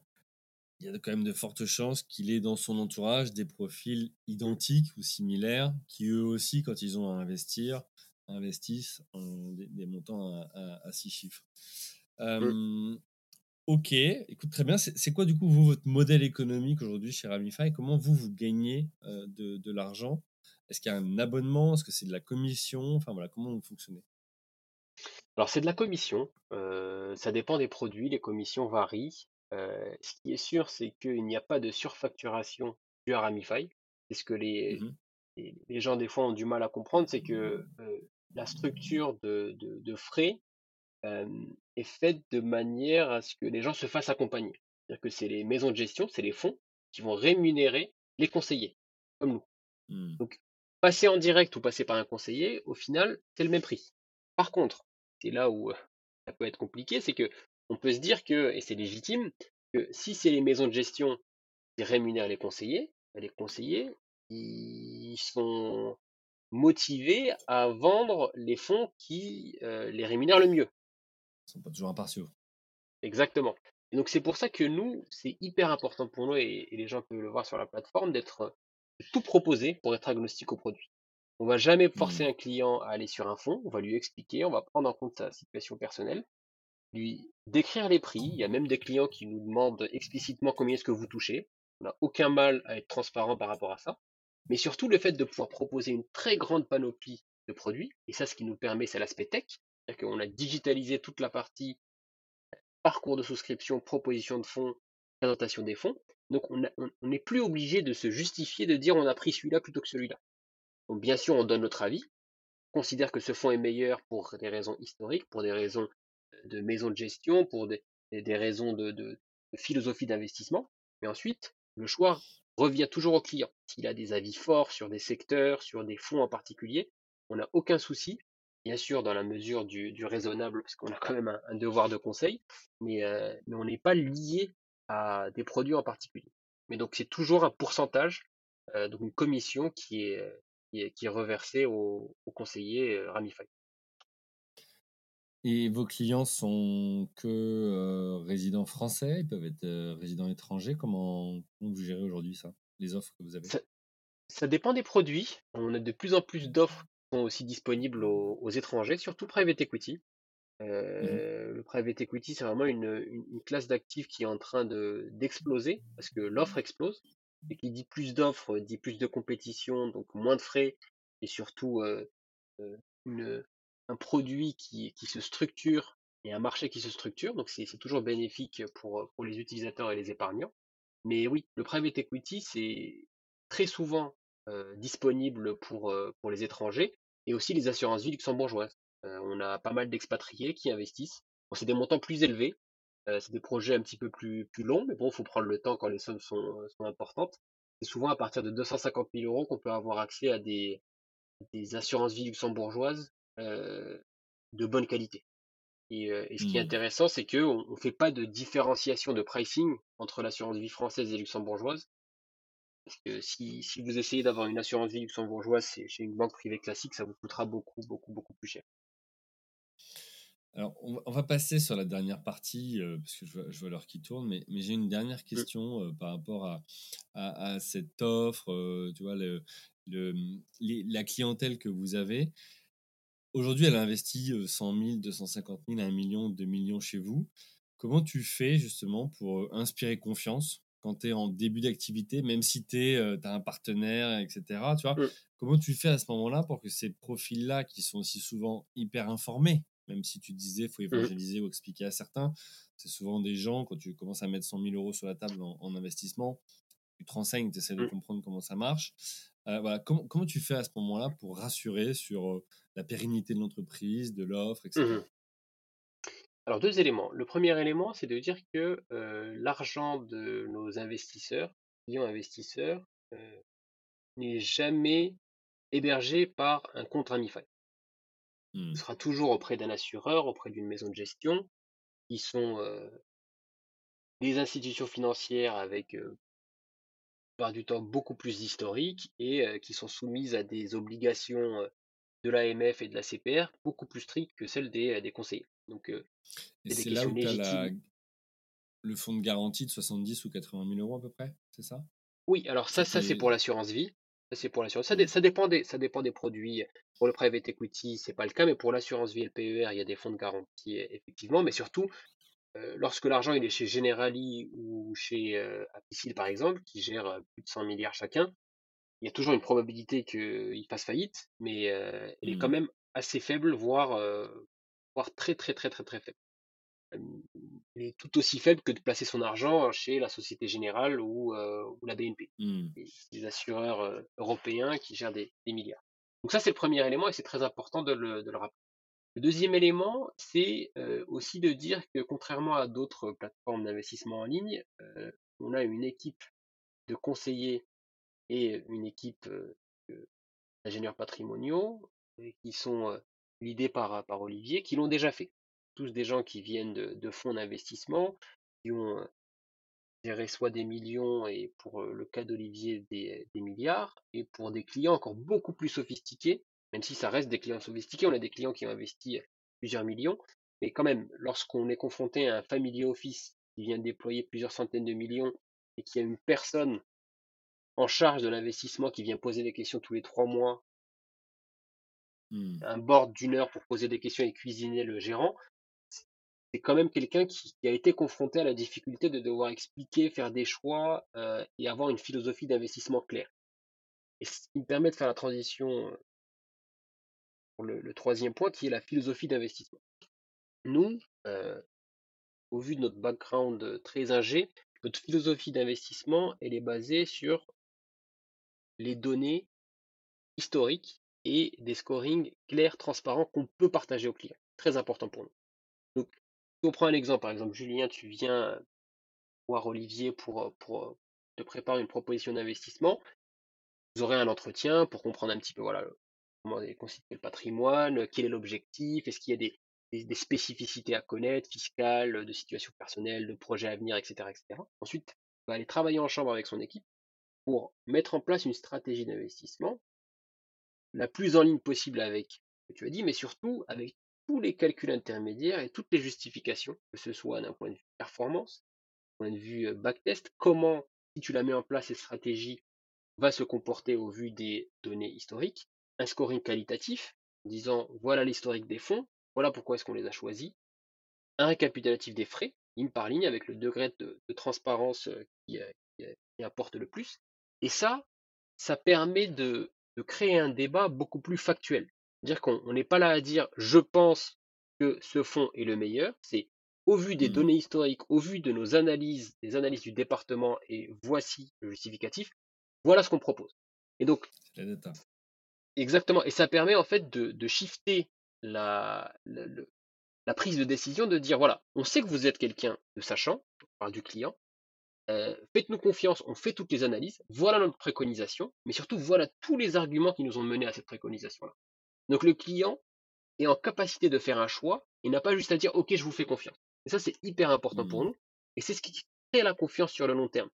il y a quand même de fortes chances qu'il ait dans son entourage des profils identiques ou similaires qui eux aussi, quand ils ont à investir, investissent en des, montants à, six chiffres. Mmh. Ok, écoute très bien. C'est quoi du coup vous votre modèle économique aujourd'hui chez Ramify Comment vous vous gagnez de, de l'argent? Est-ce qu'il y a un abonnement? Est-ce que c'est de la commission? Enfin voilà, comment vous fonctionnez? Alors c'est de la commission. ça dépend des produits. Les commissions varient. ce qui est sûr, c'est qu'il n'y a pas de surfacturation due à Ramify. C'est ce que les, mmh les, gens des fois ont du mal à comprendre, c'est que la structure de, de, de frais est faite de manière à ce que les gens se fassent accompagner. C'est-à-dire que c'est les maisons de gestion, c'est les fonds qui vont rémunérer les conseillers, comme nous. Mmh. Donc, passer en direct ou passer par un conseiller, au final, c'est le même prix. Par contre, c'est là où ça peut être compliqué, c'est que on peut se dire que, et c'est légitime, que si c'est les maisons de gestion qui rémunèrent les conseillers, bah, les conseillers, ils sont motivés à vendre les fonds qui les rémunèrent le mieux. Ils sont pas toujours impartiaux. Exactement. Et donc c'est pour ça que nous, c'est hyper important pour nous, et, les gens peuvent le voir sur la plateforme, d'être tout proposer pour être agnostique au produit. On va jamais forcer Mmh. un client à aller sur un fonds, on va lui expliquer, on va prendre en compte sa situation personnelle, lui décrire les prix. Il y a même des clients qui nous demandent explicitement combien est-ce que vous touchez. On n'a aucun mal à être transparent par rapport à ça. Mais surtout le fait de pouvoir proposer une très grande panoplie de produits, et ça ce qui nous permet c'est l'aspect tech, c'est-à-dire qu'on a digitalisé toute la partie parcours de souscription, proposition de fonds, présentation des fonds. Donc on n'est plus obligé de se justifier de dire on a pris celui-là plutôt que celui-là. Donc bien sûr on donne notre avis, on considère que ce fonds est meilleur pour des raisons historiques, pour des raisons de maison de gestion, pour des, raisons de, philosophie d'investissement. Mais ensuite, le choix revient toujours au client. S'il a des avis forts sur des secteurs, sur des fonds en particulier, on n'a aucun souci bien sûr dans la mesure du, raisonnable, parce qu'on a quand même un, devoir de conseil, mais, mais on n'est pas lié à des produits en particulier. Mais donc c'est toujours un pourcentage, donc une commission qui est, qui est, reversée au, conseiller Ramify. Et vos clients sont que résidents français, ils peuvent être résidents étrangers? Comment, vous gérez aujourd'hui ça, les offres que vous avez? Ça, dépend des produits. On a de plus en plus d'offres qui sont aussi disponibles aux, étrangers, surtout private equity. Mmh le private equity, c'est vraiment une, classe d'actifs qui est en train d'exploser parce que l'offre explose. Et qui dit plus d'offres dit plus de compétition, donc moins de frais et surtout une, un produit qui, qui, se structure et un marché qui se structure. Donc c'est toujours bénéfique pour, pour les utilisateurs et les épargnants. Mais oui, le private equity, c'est très souvent disponible pour, pour les étrangers et aussi les assurances vie luxembourgeoises. On a pas mal d'expatriés qui investissent. Bon, c'est des montants plus élevés, c'est des projets un petit peu plus, plus longs, mais bon, il faut prendre le temps quand les sommes sont, sont importantes. C'est souvent à partir de 250 000 euros qu'on peut avoir accès à des, des assurances vie luxembourgeoises de bonne qualité. Et, ce qui est mmh. intéressant, c'est qu'on ne fait pas de différenciation de pricing entre l'assurance vie française et luxembourgeoise. Parce que si, si vous essayez d'avoir une assurance vie luxembourgeoise chez une banque privée classique, ça vous coûtera beaucoup, beaucoup, beaucoup plus cher. Alors, on va passer sur la dernière partie, parce que je vois, l'heure qui tourne, mais, mais j'ai une dernière question par rapport à, à, cette offre, tu vois, le, le, la clientèle que vous avez. Aujourd'hui, elle a investi 100 000, 250 000, 1 million, 2 millions chez vous. Comment tu fais justement pour inspirer confiance quand tu es en début d'activité, même si tu as un partenaire, etc. Tu vois? Comment tu fais à ce moment-là pour que ces profils-là, qui sont aussi souvent hyper informés, même si tu disais faut mmh. évangéliser ou expliquer à certains, c'est souvent des gens, quand tu commences à mettre 100 000 euros sur la table en, investissement, tu te renseignes, tu essaies de mmh. comprendre comment ça marche. Euh, voilà, comment, comment, tu fais à ce moment-là pour rassurer sur la pérennité de l'entreprise, de l'offre, etc. Mmh Alors deux éléments. Le premier élément, c'est de dire que l'argent de nos investisseurs, clients investisseurs, n'est jamais hébergé par un compte Ramify. Ce mmh. sera toujours auprès d'un assureur, auprès d'une maison de gestion, qui sont des institutions financières avec par du temps beaucoup plus d'historique et qui sont soumises à des obligations de l'AMF et de la CPR beaucoup plus strictes que celles des, des conseillers. Donc, c'est là où tu as le fonds de garantie de 70 ou 80 000 euros à peu près, c'est ça? Oui, alors ça, ça c'est pour l'assurance vie. Ça, c'est pour l'assurance. Ça, ça, dépend des, ça dépend des produits. Pour le private equity, c'est pas le cas, mais pour l'assurance vie et le PER, il y a des fonds de garantie, effectivement. Mais surtout, euh, lorsque l'argent il est chez Generali ou chez euh, Apicil par exemple, qui gèrent euh, plus de 100 milliards chacun, il y a toujours une probabilité qu'ils fassent faillite, mais elle est quand mmh. même assez faible, voire, voire très très très très très faible. Est tout aussi faible que de placer son argent chez la Société Générale ou, la BNP, mmh. des assureurs européens qui gèrent des, milliards. Donc ça c'est le premier élément et c'est très important de le, de le rappeler. Le deuxième élément, c'est aussi de dire que contrairement à d'autres plateformes d'investissement en ligne, on a une équipe de conseillers et une équipe d'ingénieurs patrimoniaux qui sont l'idée par, par Olivier, qui l'ont déjà fait. Tous des gens qui viennent de, fonds d'investissement, qui ont géré soit des millions et pour le cas d'Olivier des, des milliards, et pour des clients encore beaucoup plus sophistiqués, même si ça reste des clients sophistiqués, on a des clients qui ont investi plusieurs millions, mais quand même, lorsqu'on est confronté à un family office qui vient de déployer plusieurs centaines de millions et qui a une personne en charge de l'investissement qui vient poser des questions tous les trois mois, mmh. un board d'une heure pour poser des questions et cuisiner le gérant, c'est quand même quelqu'un qui, a été confronté à la difficulté de devoir expliquer, faire des choix euh, et avoir une philosophie d'investissement claire. Et ce qui me permet de faire la transition le, troisième point qui est la philosophie d'investissement. Nous, euh, au vu de notre background très ingé, notre philosophie d'investissement, elle est basée sur les données historiques et des scorings clairs, transparents qu'on peut partager aux clients. Très important pour nous. Donc, on prend un exemple, par exemple, Julien, tu viens voir Olivier pour, te préparer une proposition d'investissement, vous aurez un entretien pour comprendre un petit peu voilà, comment est constitué le patrimoine, quel est l'objectif, est-ce qu'il y a des, des, spécificités à connaître, fiscales, de situation personnelle, de projets à venir, etc., etc. Ensuite, on va aller travailler en chambre avec son équipe pour mettre en place une stratégie d'investissement la plus en ligne possible avec ce que tu as dit, mais surtout avec tous les calculs intermédiaires et toutes les justifications, que ce soit d'un point de vue performance, point de vue backtest, comment, si tu la mets en place, cette stratégie va se comporter au vu des données historiques, un scoring qualitatif, disant voilà l'historique des fonds, voilà pourquoi est-ce qu'on les a choisis, un récapitulatif des frais, ligne par ligne, avec le degré de, transparence qui, apporte le plus. Et ça, ça permet de créer un débat beaucoup plus factuel. Dire qu'on n'est pas là à dire je pense que ce fonds est le meilleur, c'est au vu des mmh. données historiques, au vu de nos analyses, des analyses du département, et voici le justificatif, voilà ce qu'on propose. Et donc, exactement, et ça permet en fait de, shifter la, la, prise de décision, de dire voilà, on sait que vous êtes quelqu'un de sachant, par du client, euh, faites-nous confiance, on fait toutes les analyses, voilà notre préconisation, mais surtout voilà tous les arguments qui nous ont menés à cette préconisation-là. Donc le client est en capacité de faire un choix, il n'a pas juste à dire ok je vous fais confiance. Et ça c'est hyper important pour mmh. nous, et c'est ce qui crée la confiance sur le long terme.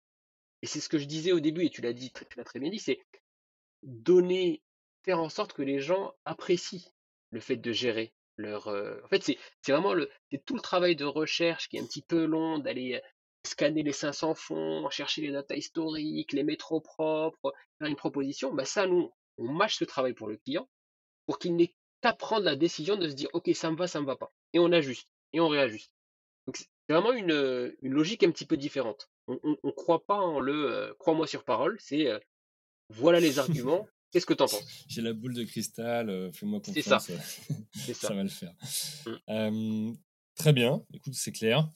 Et c'est ce que je disais au début, et tu l'as dit, tu l'as très bien dit, c'est donner, faire en sorte que les gens apprécient le fait de gérer leur. Euh, en fait, c'est vraiment le, c'est tout le travail de recherche qui est un petit peu long, d'aller scanner les 500 fonds, chercher les datas historiques, les mettre au propre, faire une proposition, bah ça, nous, on mâche ce travail pour le client pour qu'il n'ait qu'à prendre la décision de se dire, OK, ça me va, ça me va pas. Et on ajuste, et on réajuste. Donc, c'est vraiment une, une, logique un petit peu différente. On ne croit pas en le euh, crois-moi sur parole, c'est euh, voilà les arguments, qu'est-ce que tu en penses? J'ai la boule de cristal, euh, fais-moi confiance. C'est ça. ça. va le faire. Mmh. Très bien, écoute, c'est clair.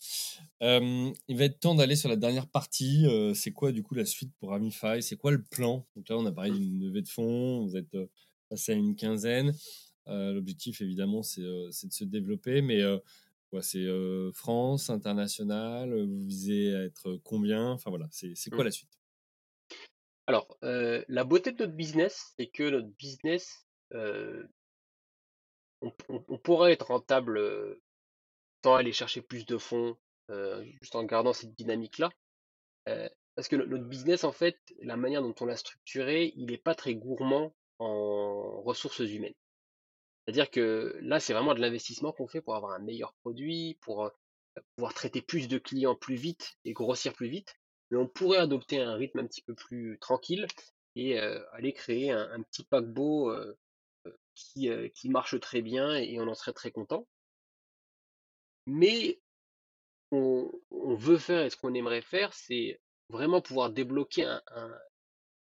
il va être temps d'aller sur la dernière partie. c'est quoi du coup la suite pour Amify? C'est quoi le plan? Donc là, on a parlé d'une levée de fonds, vous êtes passé à une quinzaine. L'objectif, évidemment, c'est de se développer, mais quoi C'est France, international Vous visez à être combien? Enfin voilà, c'est quoi mmh. la suite? Alors, la beauté de notre business, c'est que notre business, on, on, pourrait être rentable aller chercher plus de fonds, juste en gardant cette dynamique-là. parce que notre business, en fait, la manière dont on l'a structuré, il n'est pas très gourmand en ressources humaines. C'est-à-dire que là, c'est vraiment de l'investissement qu'on fait pour avoir un meilleur produit, pour pouvoir traiter plus de clients plus vite et grossir plus vite. Mais on pourrait adopter un rythme un petit peu plus tranquille et aller créer un, petit paquebot qui, qui marche très bien et on en serait très content. Mais on, veut faire et ce qu'on aimerait faire, c'est vraiment pouvoir débloquer un,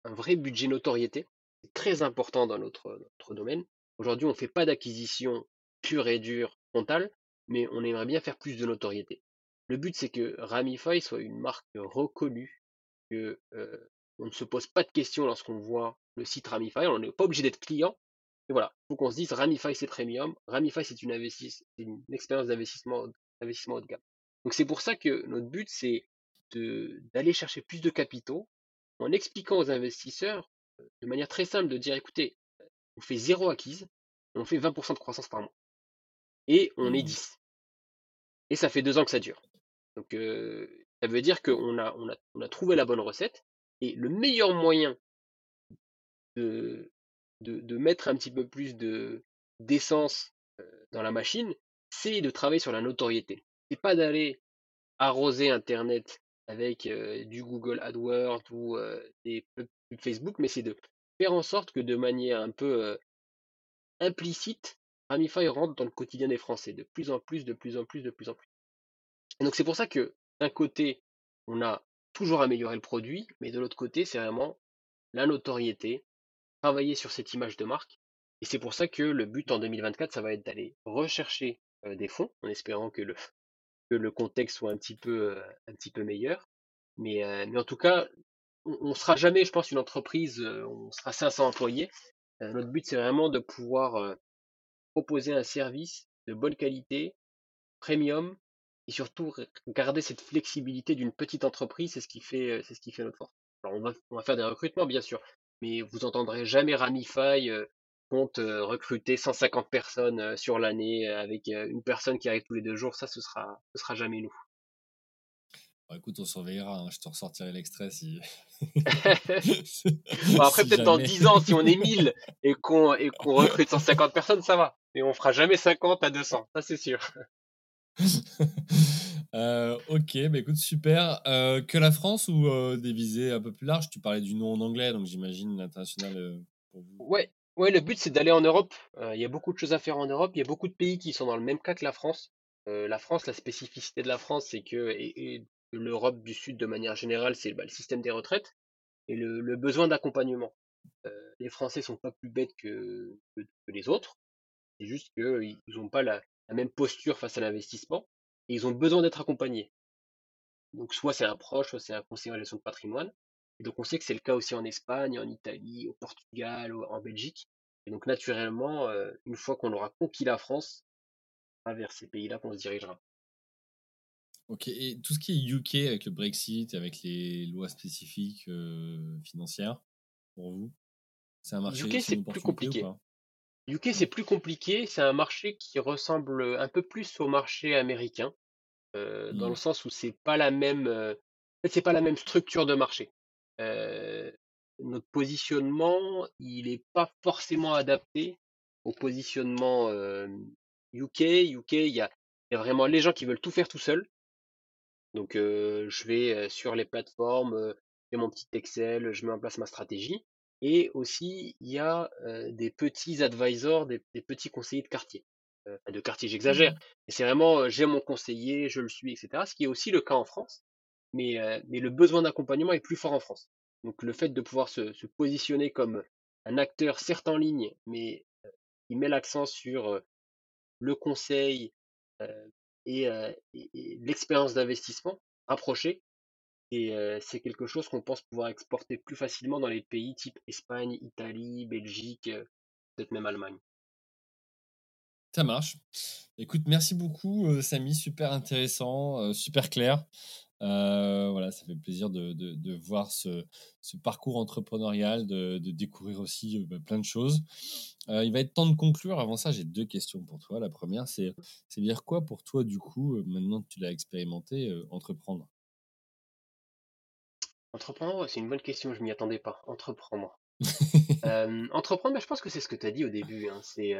vrai budget notoriété. Très important dans notre, notre domaine. Aujourd'hui, on ne fait pas d'acquisition pure et dure frontale, mais on aimerait bien faire plus de notoriété. Le but, c'est que Ramify soit une marque reconnue, que euh, on ne se pose pas de questions lorsqu'on voit le site Ramify, on n'est pas obligé d'être client, et voilà, il faut qu'on se dise Ramify c'est premium, Ramify c'est une, une expérience d'investissement investissement haut de gamme. Donc c'est pour ça que notre but c'est d'aller chercher plus de capitaux en expliquant aux investisseurs de manière très simple de dire écoutez, on fait zéro acquise on fait 20% de croissance par mois. Et on est 10. Mmh. Et ça fait deux ans que ça dure. Donc euh, ça veut dire qu'on a, on a, on a trouvé la bonne recette. Et le meilleur moyen de, de, mettre un petit peu plus de d'essence dans la machine, c'est de travailler sur la notoriété. C'est pas d'aller arroser Internet avec du Google AdWords ou des Facebook, mais c'est de faire en sorte que de manière un peu implicite, Ramify rentre dans le quotidien des Français de plus en plus, de plus en plus, de plus en plus. Et donc c'est pour ça que d'un côté, on a toujours amélioré le produit, mais de l'autre côté, c'est vraiment la notoriété, travailler sur cette image de marque. Et c'est pour ça que le but en 2024, ça va être d'aller rechercher des fonds, en espérant que le, contexte soit un petit peu, un petit peu meilleur. Mais en tout cas, on sera jamais, je pense, une entreprise, on sera 500 employés. notre but, c'est vraiment de pouvoir proposer un service de bonne qualité, premium, et surtout garder cette flexibilité d'une petite entreprise, c'est ce qui fait, c'est ce qui fait notre force. Alors on va, on va faire des recrutements, bien sûr, mais vous entendrez jamais Ramify compte recruter 150 personnes sur l'année avec une personne qui arrive tous les deux jours, ça, ce sera, ce sera jamais nous. Écoute, on surveillera, hein, je te ressortirai l'extrait si. après, peut-être dans 10 ans, si on est 1000 et qu'on recrute 150 personnes, ça va. Mais on fera jamais 50 à 200, ça c'est sûr. Euh, ok, bah écoute, super. Euh, que la France ou euh, des visées un peu plus larges? Tu parlais du nom en anglais, donc j'imagine l'international pour vous. Ouais, ouais le but c'est d'aller en Europe. Il y a beaucoup de choses à faire en Europe. Il y a beaucoup de pays qui sont dans le même cas que la France. la France, la spécificité de la France, c'est que, et, l'Europe du Sud de manière générale, c'est bah, le système des retraites et le, besoin d'accompagnement. les Français sont pas plus bêtes que, les autres. C'est juste qu'ils n'ont pas la, la même posture face à l'investissement et ils ont besoin d'être accompagnés. Donc soit c'est un proche, soit c'est un conseiller en gestion de patrimoine. Et donc on sait que c'est le cas aussi en Espagne, en Italie, au Portugal, en Belgique. Et donc naturellement, euh, une fois qu'on aura conquis la France, vers ces pays-là qu'on se dirigera. Ok, et tout ce qui est UK avec le Brexit, avec les lois spécifiques euh, financières, pour vous, c'est un marché UK, c'est plus compliqué. UK, c'est plus compliqué. C'est un marché qui ressemble un peu plus au marché américain, euh, dans le mmh. sens où c'est pas la même, euh, c'est pas la même structure de marché. Notre positionnement, il n'est pas forcément adapté au positionnement UK. UK, il y a, y a vraiment les gens qui veulent tout faire tout seuls. Donc, je vais sur les plateformes, je fais mon petit Excel, je mets en place ma stratégie. Et aussi, il y a des petits advisors, des, petits conseillers de quartier. de quartier, j'exagère. Mmh. Mais c'est vraiment, j'ai mon conseiller, je le suis, etc. Ce qui est aussi le cas en France. Mais, mais le besoin d'accompagnement est plus fort en France. Donc le fait de pouvoir se, positionner comme un acteur certes en ligne, mais qui met l'accent sur le conseil et, et l'expérience d'investissement rapprochée, et c'est quelque chose qu'on pense pouvoir exporter plus facilement dans les pays type Espagne, Italie, Belgique, peut-être même Allemagne. Ça marche. Écoute, merci beaucoup, Samy. Super intéressant, super clair. Voilà, ça fait plaisir de, voir ce, parcours entrepreneurial, de, découvrir aussi bah, plein de choses. il va être temps de conclure. Avant ça, j'ai deux questions pour toi. La première, c'est c'est dire quoi pour toi, du coup, maintenant que tu l'as expérimenté, entreprendre? Entreprendre, c'est une bonne question, je m'y attendais pas. Entreprendre. entreprendre, mais je pense que c'est ce que tu as dit au début. Hein, c'est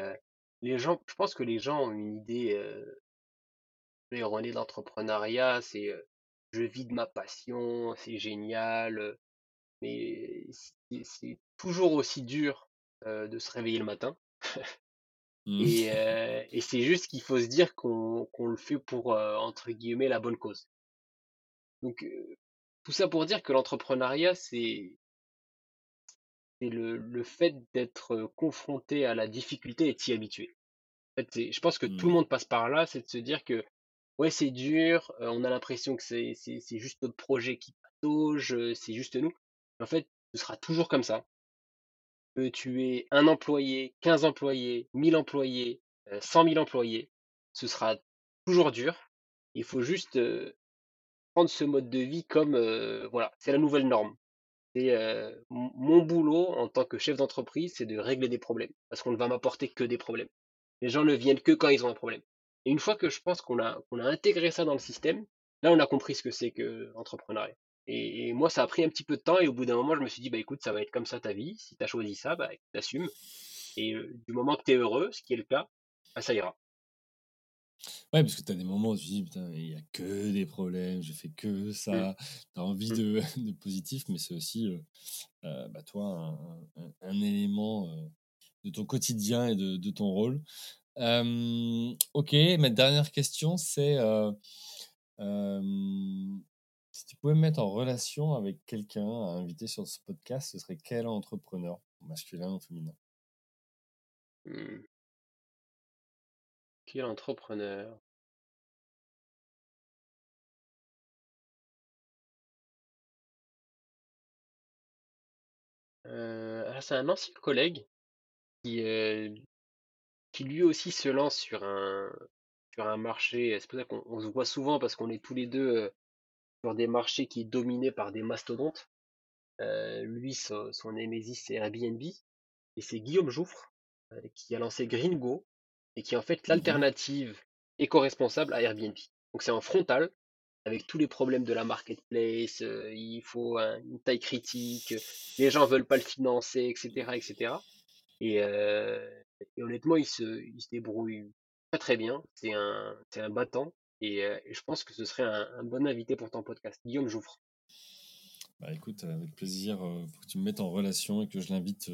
les gens, je pense que les gens ont une idée euh, erronée d'entrepreneuriat. C'est je vis de ma passion, c'est génial, mais c'est toujours aussi dur de se réveiller le matin. Mmh. Et, c'est juste qu'il faut se dire qu'on le fait pour entre guillemets la bonne cause. Donc tout ça pour dire que l'entrepreneuriat, c'est le, fait d'être confronté à la difficulté et de s'y habituer. En fait, je pense que tout le mmh. monde passe par là, c'est de se dire que ouais, c'est dur, on a l'impression que c'est juste notre projet qui patauge, c'est juste nous. En fait, ce sera toujours comme ça. Que tu aies un employé, 15 employés, 1000 employés, 100 000 employés, ce sera toujours dur. Il faut juste prendre ce mode de vie comme voilà, c'est la nouvelle norme. Et mon boulot en tant que chef d'entreprise, c'est de régler des problèmes, parce qu'on ne va m'apporter que des problèmes. Les gens ne viennent que quand ils ont un problème. Et une fois que je pense qu'on a, qu'on a intégré ça dans le système, là on a compris ce que c'est que l'entrepreneuriat. Et, moi, ça a pris un petit peu de temps, et au bout d'un moment, je me suis dit, bah écoute, ça va être comme ça ta vie. Si tu as choisi ça, bah t'assumes. Et euh, du moment que tu es heureux, ce qui est le cas, bah, ça ira. Ouais, parce que tu as des moments où tu dis, putain, il n'y a que des problèmes, je fais que mmh. ça. Tu as envie mmh. de, de positif, mais c'est aussi, euh, euh, bah, toi, un, élément euh, de ton quotidien et de, de ton rôle. Ok, ma dernière question, c'est si tu pouvais me mettre en relation avec quelqu'un à inviter sur ce podcast, ce serait quel entrepreneur, masculin ou féminin? Mmh. Quel entrepreneur? Euh, ah, c'est un ancien collègue qui, euh, qui lui aussi se lance sur un, sur un marché. C'est pour ça qu'on se voit souvent parce qu'on est tous les deux sur des marchés qui sont dominés par des mastodontes. lui, son, son Nemesis, c'est Airbnb. Et c'est Guillaume Jouffre. qui a lancé Gringo et qui est en fait Mmh l'alternative éco-responsable à Airbnb. Donc c'est en frontal avec tous les problèmes de la marketplace, il faut une taille critique, les gens veulent pas le financer, etc., etc. Et, honnêtement, il se, il se débrouille pas très bien. C'est un, battant. Et, je pense que ce serait un, bon invité pour ton podcast. Guillaume Jouffre. Bah écoute, avec plaisir, euh, faut que tu me mettes en relation et que je l'invite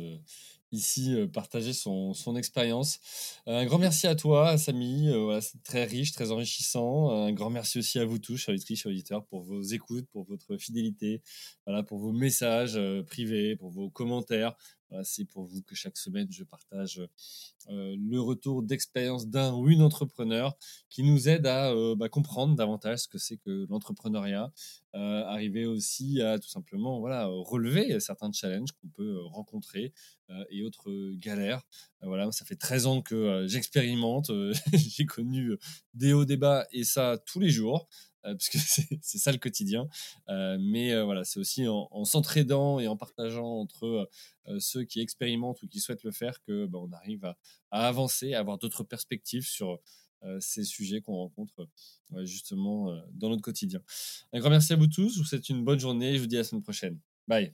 ici euh, partager son, expérience. un grand merci à toi, Samy. c'est très riche, très enrichissant. Un grand merci aussi à vous tous, chers auditeurs, pour vos écoutes, pour votre fidélité, voilà, pour vos messages privés, pour vos commentaires. C'est pour vous que chaque semaine, je partage euh, le retour d'expérience d'un ou une entrepreneur qui nous aide à euh, bah, comprendre davantage ce que c'est que l'entrepreneuriat, euh, arriver aussi à tout simplement voilà, relever certains challenges qu'on peut rencontrer et autres galères. voilà, ça fait 13 ans que j'expérimente, j'ai connu des hauts débats et ça tous les jours. Euh, parce que c'est ça le quotidien. Euh, mais euh, voilà, c'est aussi en, s'entraidant et en partageant entre ceux qui expérimentent ou qui souhaitent le faire que bah, on arrive à, avancer, à avoir d'autres perspectives sur ces sujets qu'on rencontre justement dans notre quotidien. Un grand merci à vous tous. Vous souhaite une bonne journée. Je vous dis à la semaine prochaine. Bye.